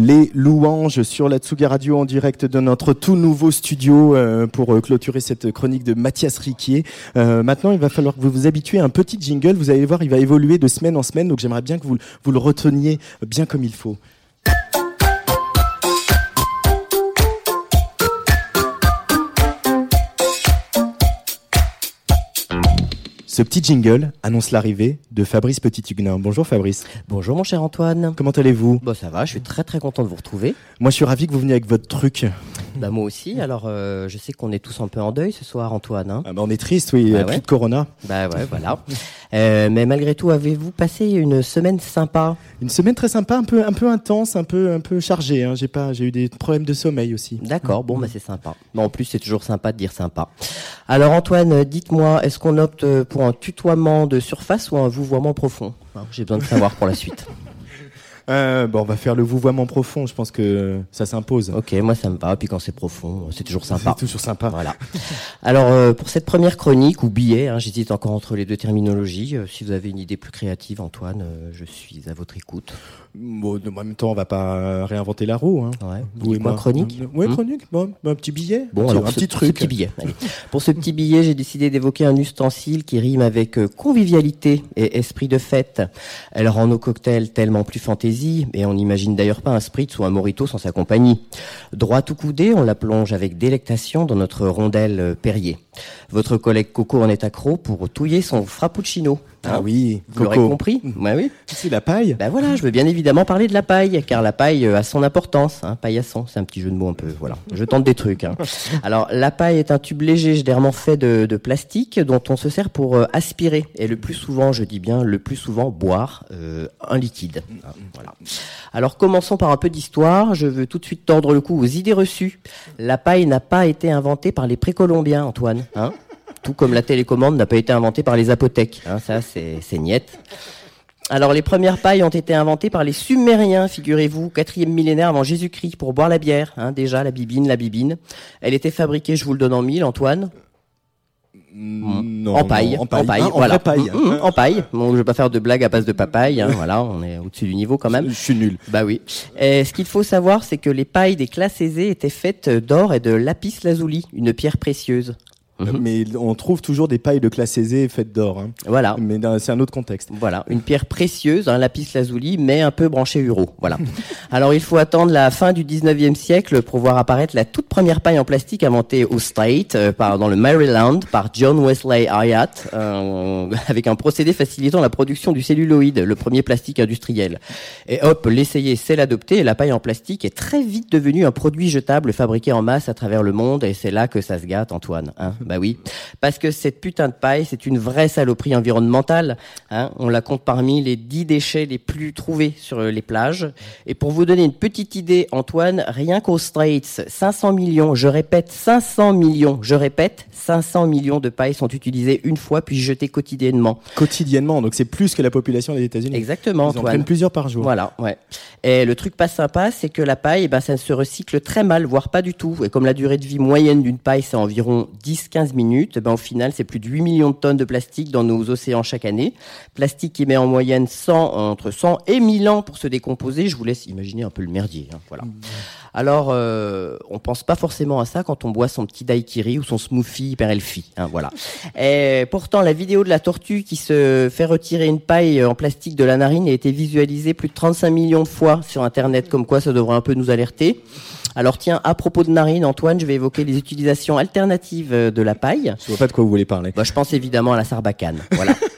Les louanges sur la Tsuga Radio en direct de notre tout nouveau studio euh, pour euh, clôturer cette chronique de Mathias Riquier. Euh, maintenant, il va falloir que vous vous habituez à un petit jingle. Vous allez voir, il va évoluer de semaine en semaine. Donc, j'aimerais bien que vous, vous le reteniez bien comme il faut. Ce petit jingle annonce l'arrivée de Fabrice Petit-Huguenin. Bonjour Fabrice. Bonjour mon cher Antoine. Comment allez-vous? Bon ça va, je suis très très content de vous retrouver. Moi je suis ravi que vous veniez avec votre truc. Bah moi aussi, alors euh, je sais qu'on est tous un peu en deuil ce soir Antoine. Hein Ah bah, on est triste, oui, Bah plus ouais. de Corona. bah ouais, voilà. Euh, mais malgré tout, avez-vous passé une semaine sympa? Une semaine très sympa, un peu, un peu intense, un peu, un peu chargée. Hein. J'ai pas, j'ai eu des problèmes de sommeil aussi. D'accord, bon bah c'est sympa. Mais en plus c'est toujours sympa de dire sympa. Alors Antoine, dites-moi, est-ce qu'on opte euh, pour un tutoiement de surface ou un vouvoiement profond J'ai besoin de savoir pour la suite. <laughs> Euh, bon, on va faire le vouvoiement profond. Je pense que ça s'impose. Ok, moi ça me va. Puis quand c'est profond, c'est toujours sympa. C'est toujours sympa. Voilà. Alors euh, pour cette première chronique ou billet, hein, j'hésite encore entre les deux terminologies. Euh, si vous avez une idée plus créative, Antoine, je suis à votre écoute. Bon, en même temps, on va pas réinventer la roue. Hein. Ouais. Vous et moi. chronique Ouais, Hmm chronique. Bon, un petit billet. Bon, un alors petit ce- truc. ce petit billet. allez. Pour ce petit billet, j'ai décidé d'évoquer un ustensile qui rime avec euh, convivialité et esprit de fête. Elle rend nos cocktails tellement plus fantaisie, et on n'imagine d'ailleurs pas un spritz ou un morito sans sa compagnie. Droite ou coudée, on la plonge avec délectation dans notre rondelle euh, Perrier. Votre collègue Coco en est accro pour touiller son frappuccino. Ah oui, vous l'aurez compris. Ouais, oui. C'est la paille. Ben voilà, je veux bien évidemment parler de la paille, car la paille a son importance. Hein, paillasson, c'est un petit jeu de mots un peu. Voilà, je tente des trucs. Hein. <laughs> Alors, la paille est un tube léger, généralement fait de, de plastique, dont on se sert pour euh, aspirer et le plus souvent, je dis bien le plus souvent, boire euh, un liquide. Hein, voilà. Alors, commençons par un peu d'histoire. Je veux tout de suite tordre le cou aux idées reçues. La paille n'a pas été inventée par les précolombiens, Antoine. Hein tout comme la télécommande n'a pas été inventée par les apothèques. Hein, ça, c'est niette. Alors, les premières pailles ont été inventées par les Sumériens, figurez-vous, quatrième millénaire avant Jésus-Christ, pour boire la bière. Hein, déjà, la bibine, la bibine. Elle était fabriquée, je vous le donne en mille, Antoine. Non, en paille, non, en paille. en paille, en voilà. paille. Mm, mm, en paille. Bon, je vais pas faire de blague à base de papaye, hein, voilà, on est au-dessus du niveau quand même. Je suis nul. Bah oui. Et ce qu'il faut savoir, c'est que les pailles des classes aisées étaient faites d'or et de lapis lazuli, une pierre précieuse. Mais on trouve toujours des pailles de classe aisée faites d'or. hein. Voilà. Mais c'est un autre contexte. Voilà, une pierre précieuse, un lapis lazuli, mais un peu branché euro. Voilà. <laughs> Alors il faut attendre la fin du 19e siècle pour voir apparaître la toute première paille en plastique inventée au State, euh, par, dans le Maryland, par John Wesley Hyatt, euh, avec un procédé facilitant la production du celluloïd, le premier plastique industriel. Et hop, l'essayer, c'est l'adopter, et la paille en plastique est très vite devenue un produit jetable fabriqué en masse à travers le monde, et c'est là que ça se gâte, Antoine. Hein bah <laughs> oui, parce que cette putain de paille, c'est une vraie saloperie environnementale. Hein On la compte parmi les 10 déchets les plus trouvés sur euh, les plages. Et pour vous donner une petite idée, Antoine, rien qu'aux Straits, 500 millions, je répète 500 millions, je répète 500 millions de pailles sont utilisées une fois puis jetées quotidiennement. Quotidiennement, donc c'est plus que la population des États-Unis. Exactement, Ils en Antoine. prennent plusieurs par jour. Voilà, ouais. Et le truc pas sympa, c'est que la paille, eh ben, ça se recycle très mal, voire pas du tout. Et comme la durée de vie moyenne d'une paille, c'est environ 10-15 minutes, eh ben, au final, c'est plus de 8 millions de tonnes de plastique dans nos océans chaque année. Plastique qui met en moyenne 100, entre 100 et 1000 ans pour se décomposer. Je vous laisse imaginer un peu le merdier. hein, voilà. Alors, euh, on pense pas forcément à ça quand on boit son petit daiquiri ou son smoothie hyper healthy. Hein, voilà. <laughs> Et pourtant, la vidéo de la tortue qui se fait retirer une paille en plastique de la narine a été visualisée plus de 35 millions de fois sur Internet, comme quoi ça devrait un peu nous alerter. Alors tiens, à propos de narine, Antoine, je vais évoquer les utilisations alternatives euh, de la paille. Je vois pas de quoi vous voulez parler. Bah, je pense évidemment à la sarbacane. Voilà. <laughs>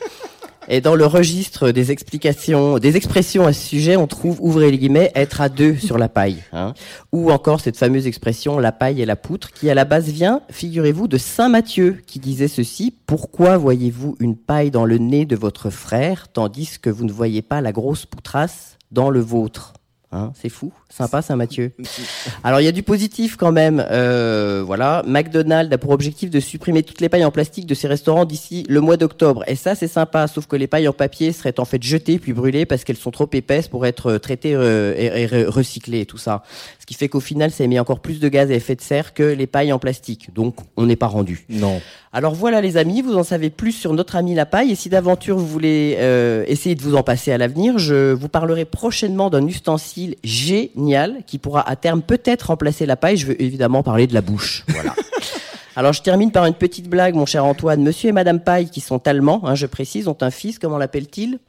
Et dans le registre des explications, des expressions à ce sujet, on trouve, ouvrez les guillemets, être à deux sur la paille. Hein. Ou encore cette fameuse expression, la paille et la poutre, qui à la base vient, figurez-vous, de Saint Matthieu, qui disait ceci, pourquoi voyez-vous une paille dans le nez de votre frère, tandis que vous ne voyez pas la grosse poutrasse dans le vôtre? Hein, c'est fou, sympa Saint-Mathieu. <laughs> Alors il y a du positif quand même. Euh, voilà, McDonald's a pour objectif de supprimer toutes les pailles en plastique de ses restaurants d'ici le mois d'octobre. Et ça c'est sympa, sauf que les pailles en papier seraient en fait jetées puis brûlées parce qu'elles sont trop épaisses pour être euh, traitées euh, et, et re- recyclées et tout ça. Ce qui fait qu'au final ça émet encore plus de gaz à effet de serre que les pailles en plastique. Donc on n'est pas rendu. Non. Alors voilà les amis, vous en savez plus sur notre ami la paille et si d'aventure vous voulez euh, essayer de vous en passer à l'avenir, je vous parlerai prochainement d'un ustensile génial qui pourra à terme peut-être remplacer la paille. Je veux évidemment parler de la bouche. Voilà. <laughs> Alors je termine par une petite blague, mon cher Antoine. Monsieur et Madame Paille, qui sont allemands, hein, je précise, ont un fils. Comment l'appelle-t-il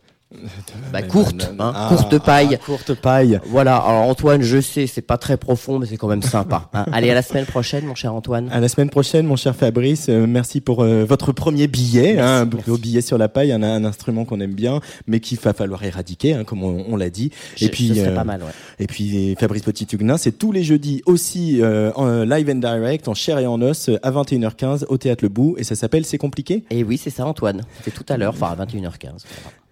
bah, courte, hein, Ah, courte paille. ah, courte paille. Voilà. Alors Antoine, je sais, c'est pas très profond, mais c'est quand même sympa. hein. <laughs> Allez, à la semaine prochaine, mon cher Antoine. À la semaine prochaine, mon cher Fabrice. Euh, merci pour euh, votre premier billet, hein, un billet sur la paille, un, un instrument qu'on aime bien, mais qu'il va falloir éradiquer, hein, comme on, on l'a dit. Je- et puis, ce serait pas mal, ouais. Et puis Fabrice Petit-Huguenin, c'est tous les jeudis aussi euh, en live and direct, en chair et en os, euh, à 21h15 au théâtre Le Bout, et ça s'appelle C'est compliqué? Et oui, c'est ça, Antoine. C'était tout à l'heure, enfin à 21h15.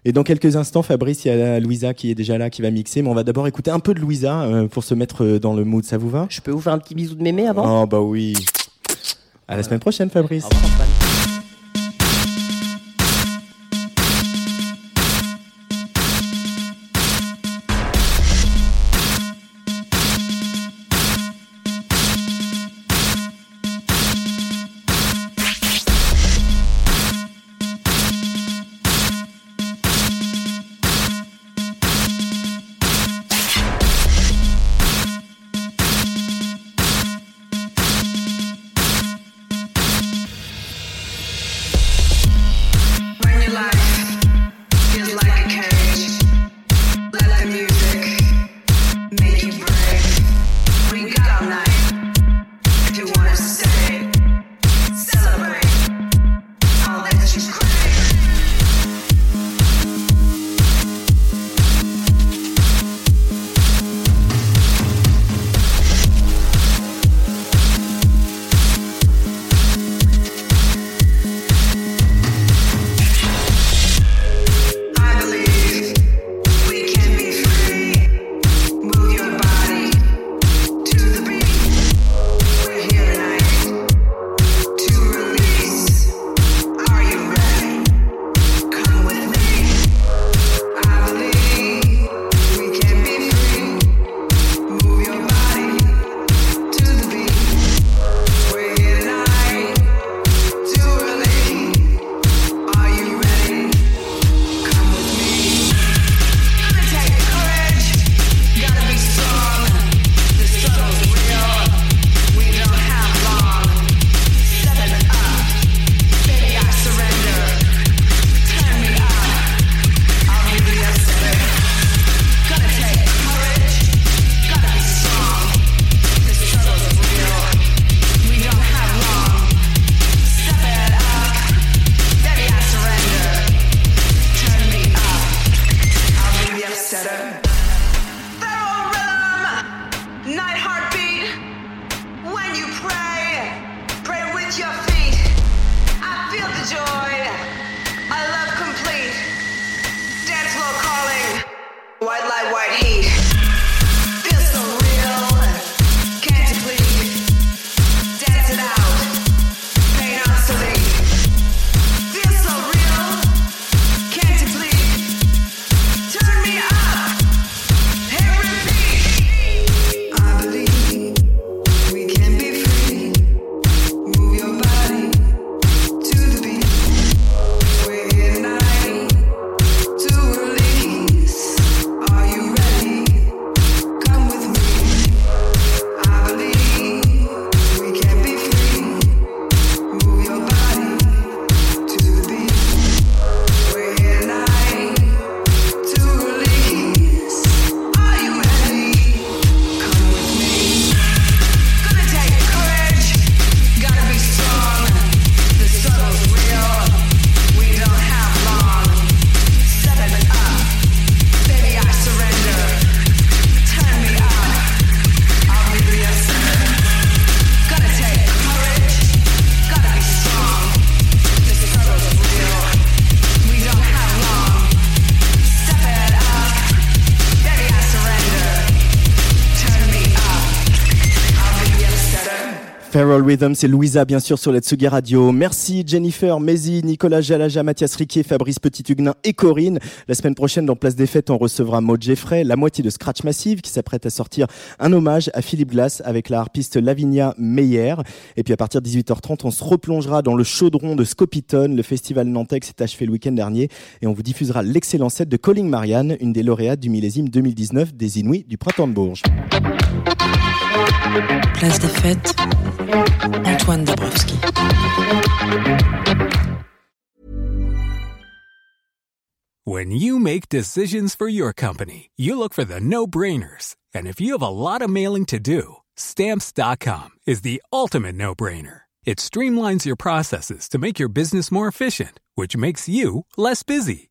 Et dans quelques instants, Fabrice, il y a Louisa qui est déjà là, qui va mixer, mais on va d'abord écouter un peu de Louisa euh, pour se mettre euh, dans le mood. Ça vous va? Je peux vous faire un petit bisou de mémé avant? Oh bah oui. À la semaine prochaine, Fabrice. C'est Louisa, bien sûr, sur la Tsugi Radio. Merci Jennifer, Mézi, Nicolas Jalaja, Mathias Riquet, Fabrice Petit-Huguenin et Corinne. La semaine prochaine, dans Place des Fêtes, on recevra Maud Jeffrey, la moitié de Scratch Massive, qui s'apprête à sortir un hommage à Philippe Glass avec la harpiste Lavinia Meyer. Et puis à partir de 18h30, on se replongera dans le chaudron de Scopitone. Le festival Nantais s'est achevé le week-end dernier et on vous diffusera l'excellent set de Calling Marianne, une des lauréates du millésime 2019 des Inuits du Printemps de Bourges. Place des fêtes, Antoine Dabrowski. When you make decisions for your company, you look for the no-brainers. And if you have a lot of mailing to do, stamps.com is the ultimate no-brainer. It streamlines your processes to make your business more efficient, which makes you less busy.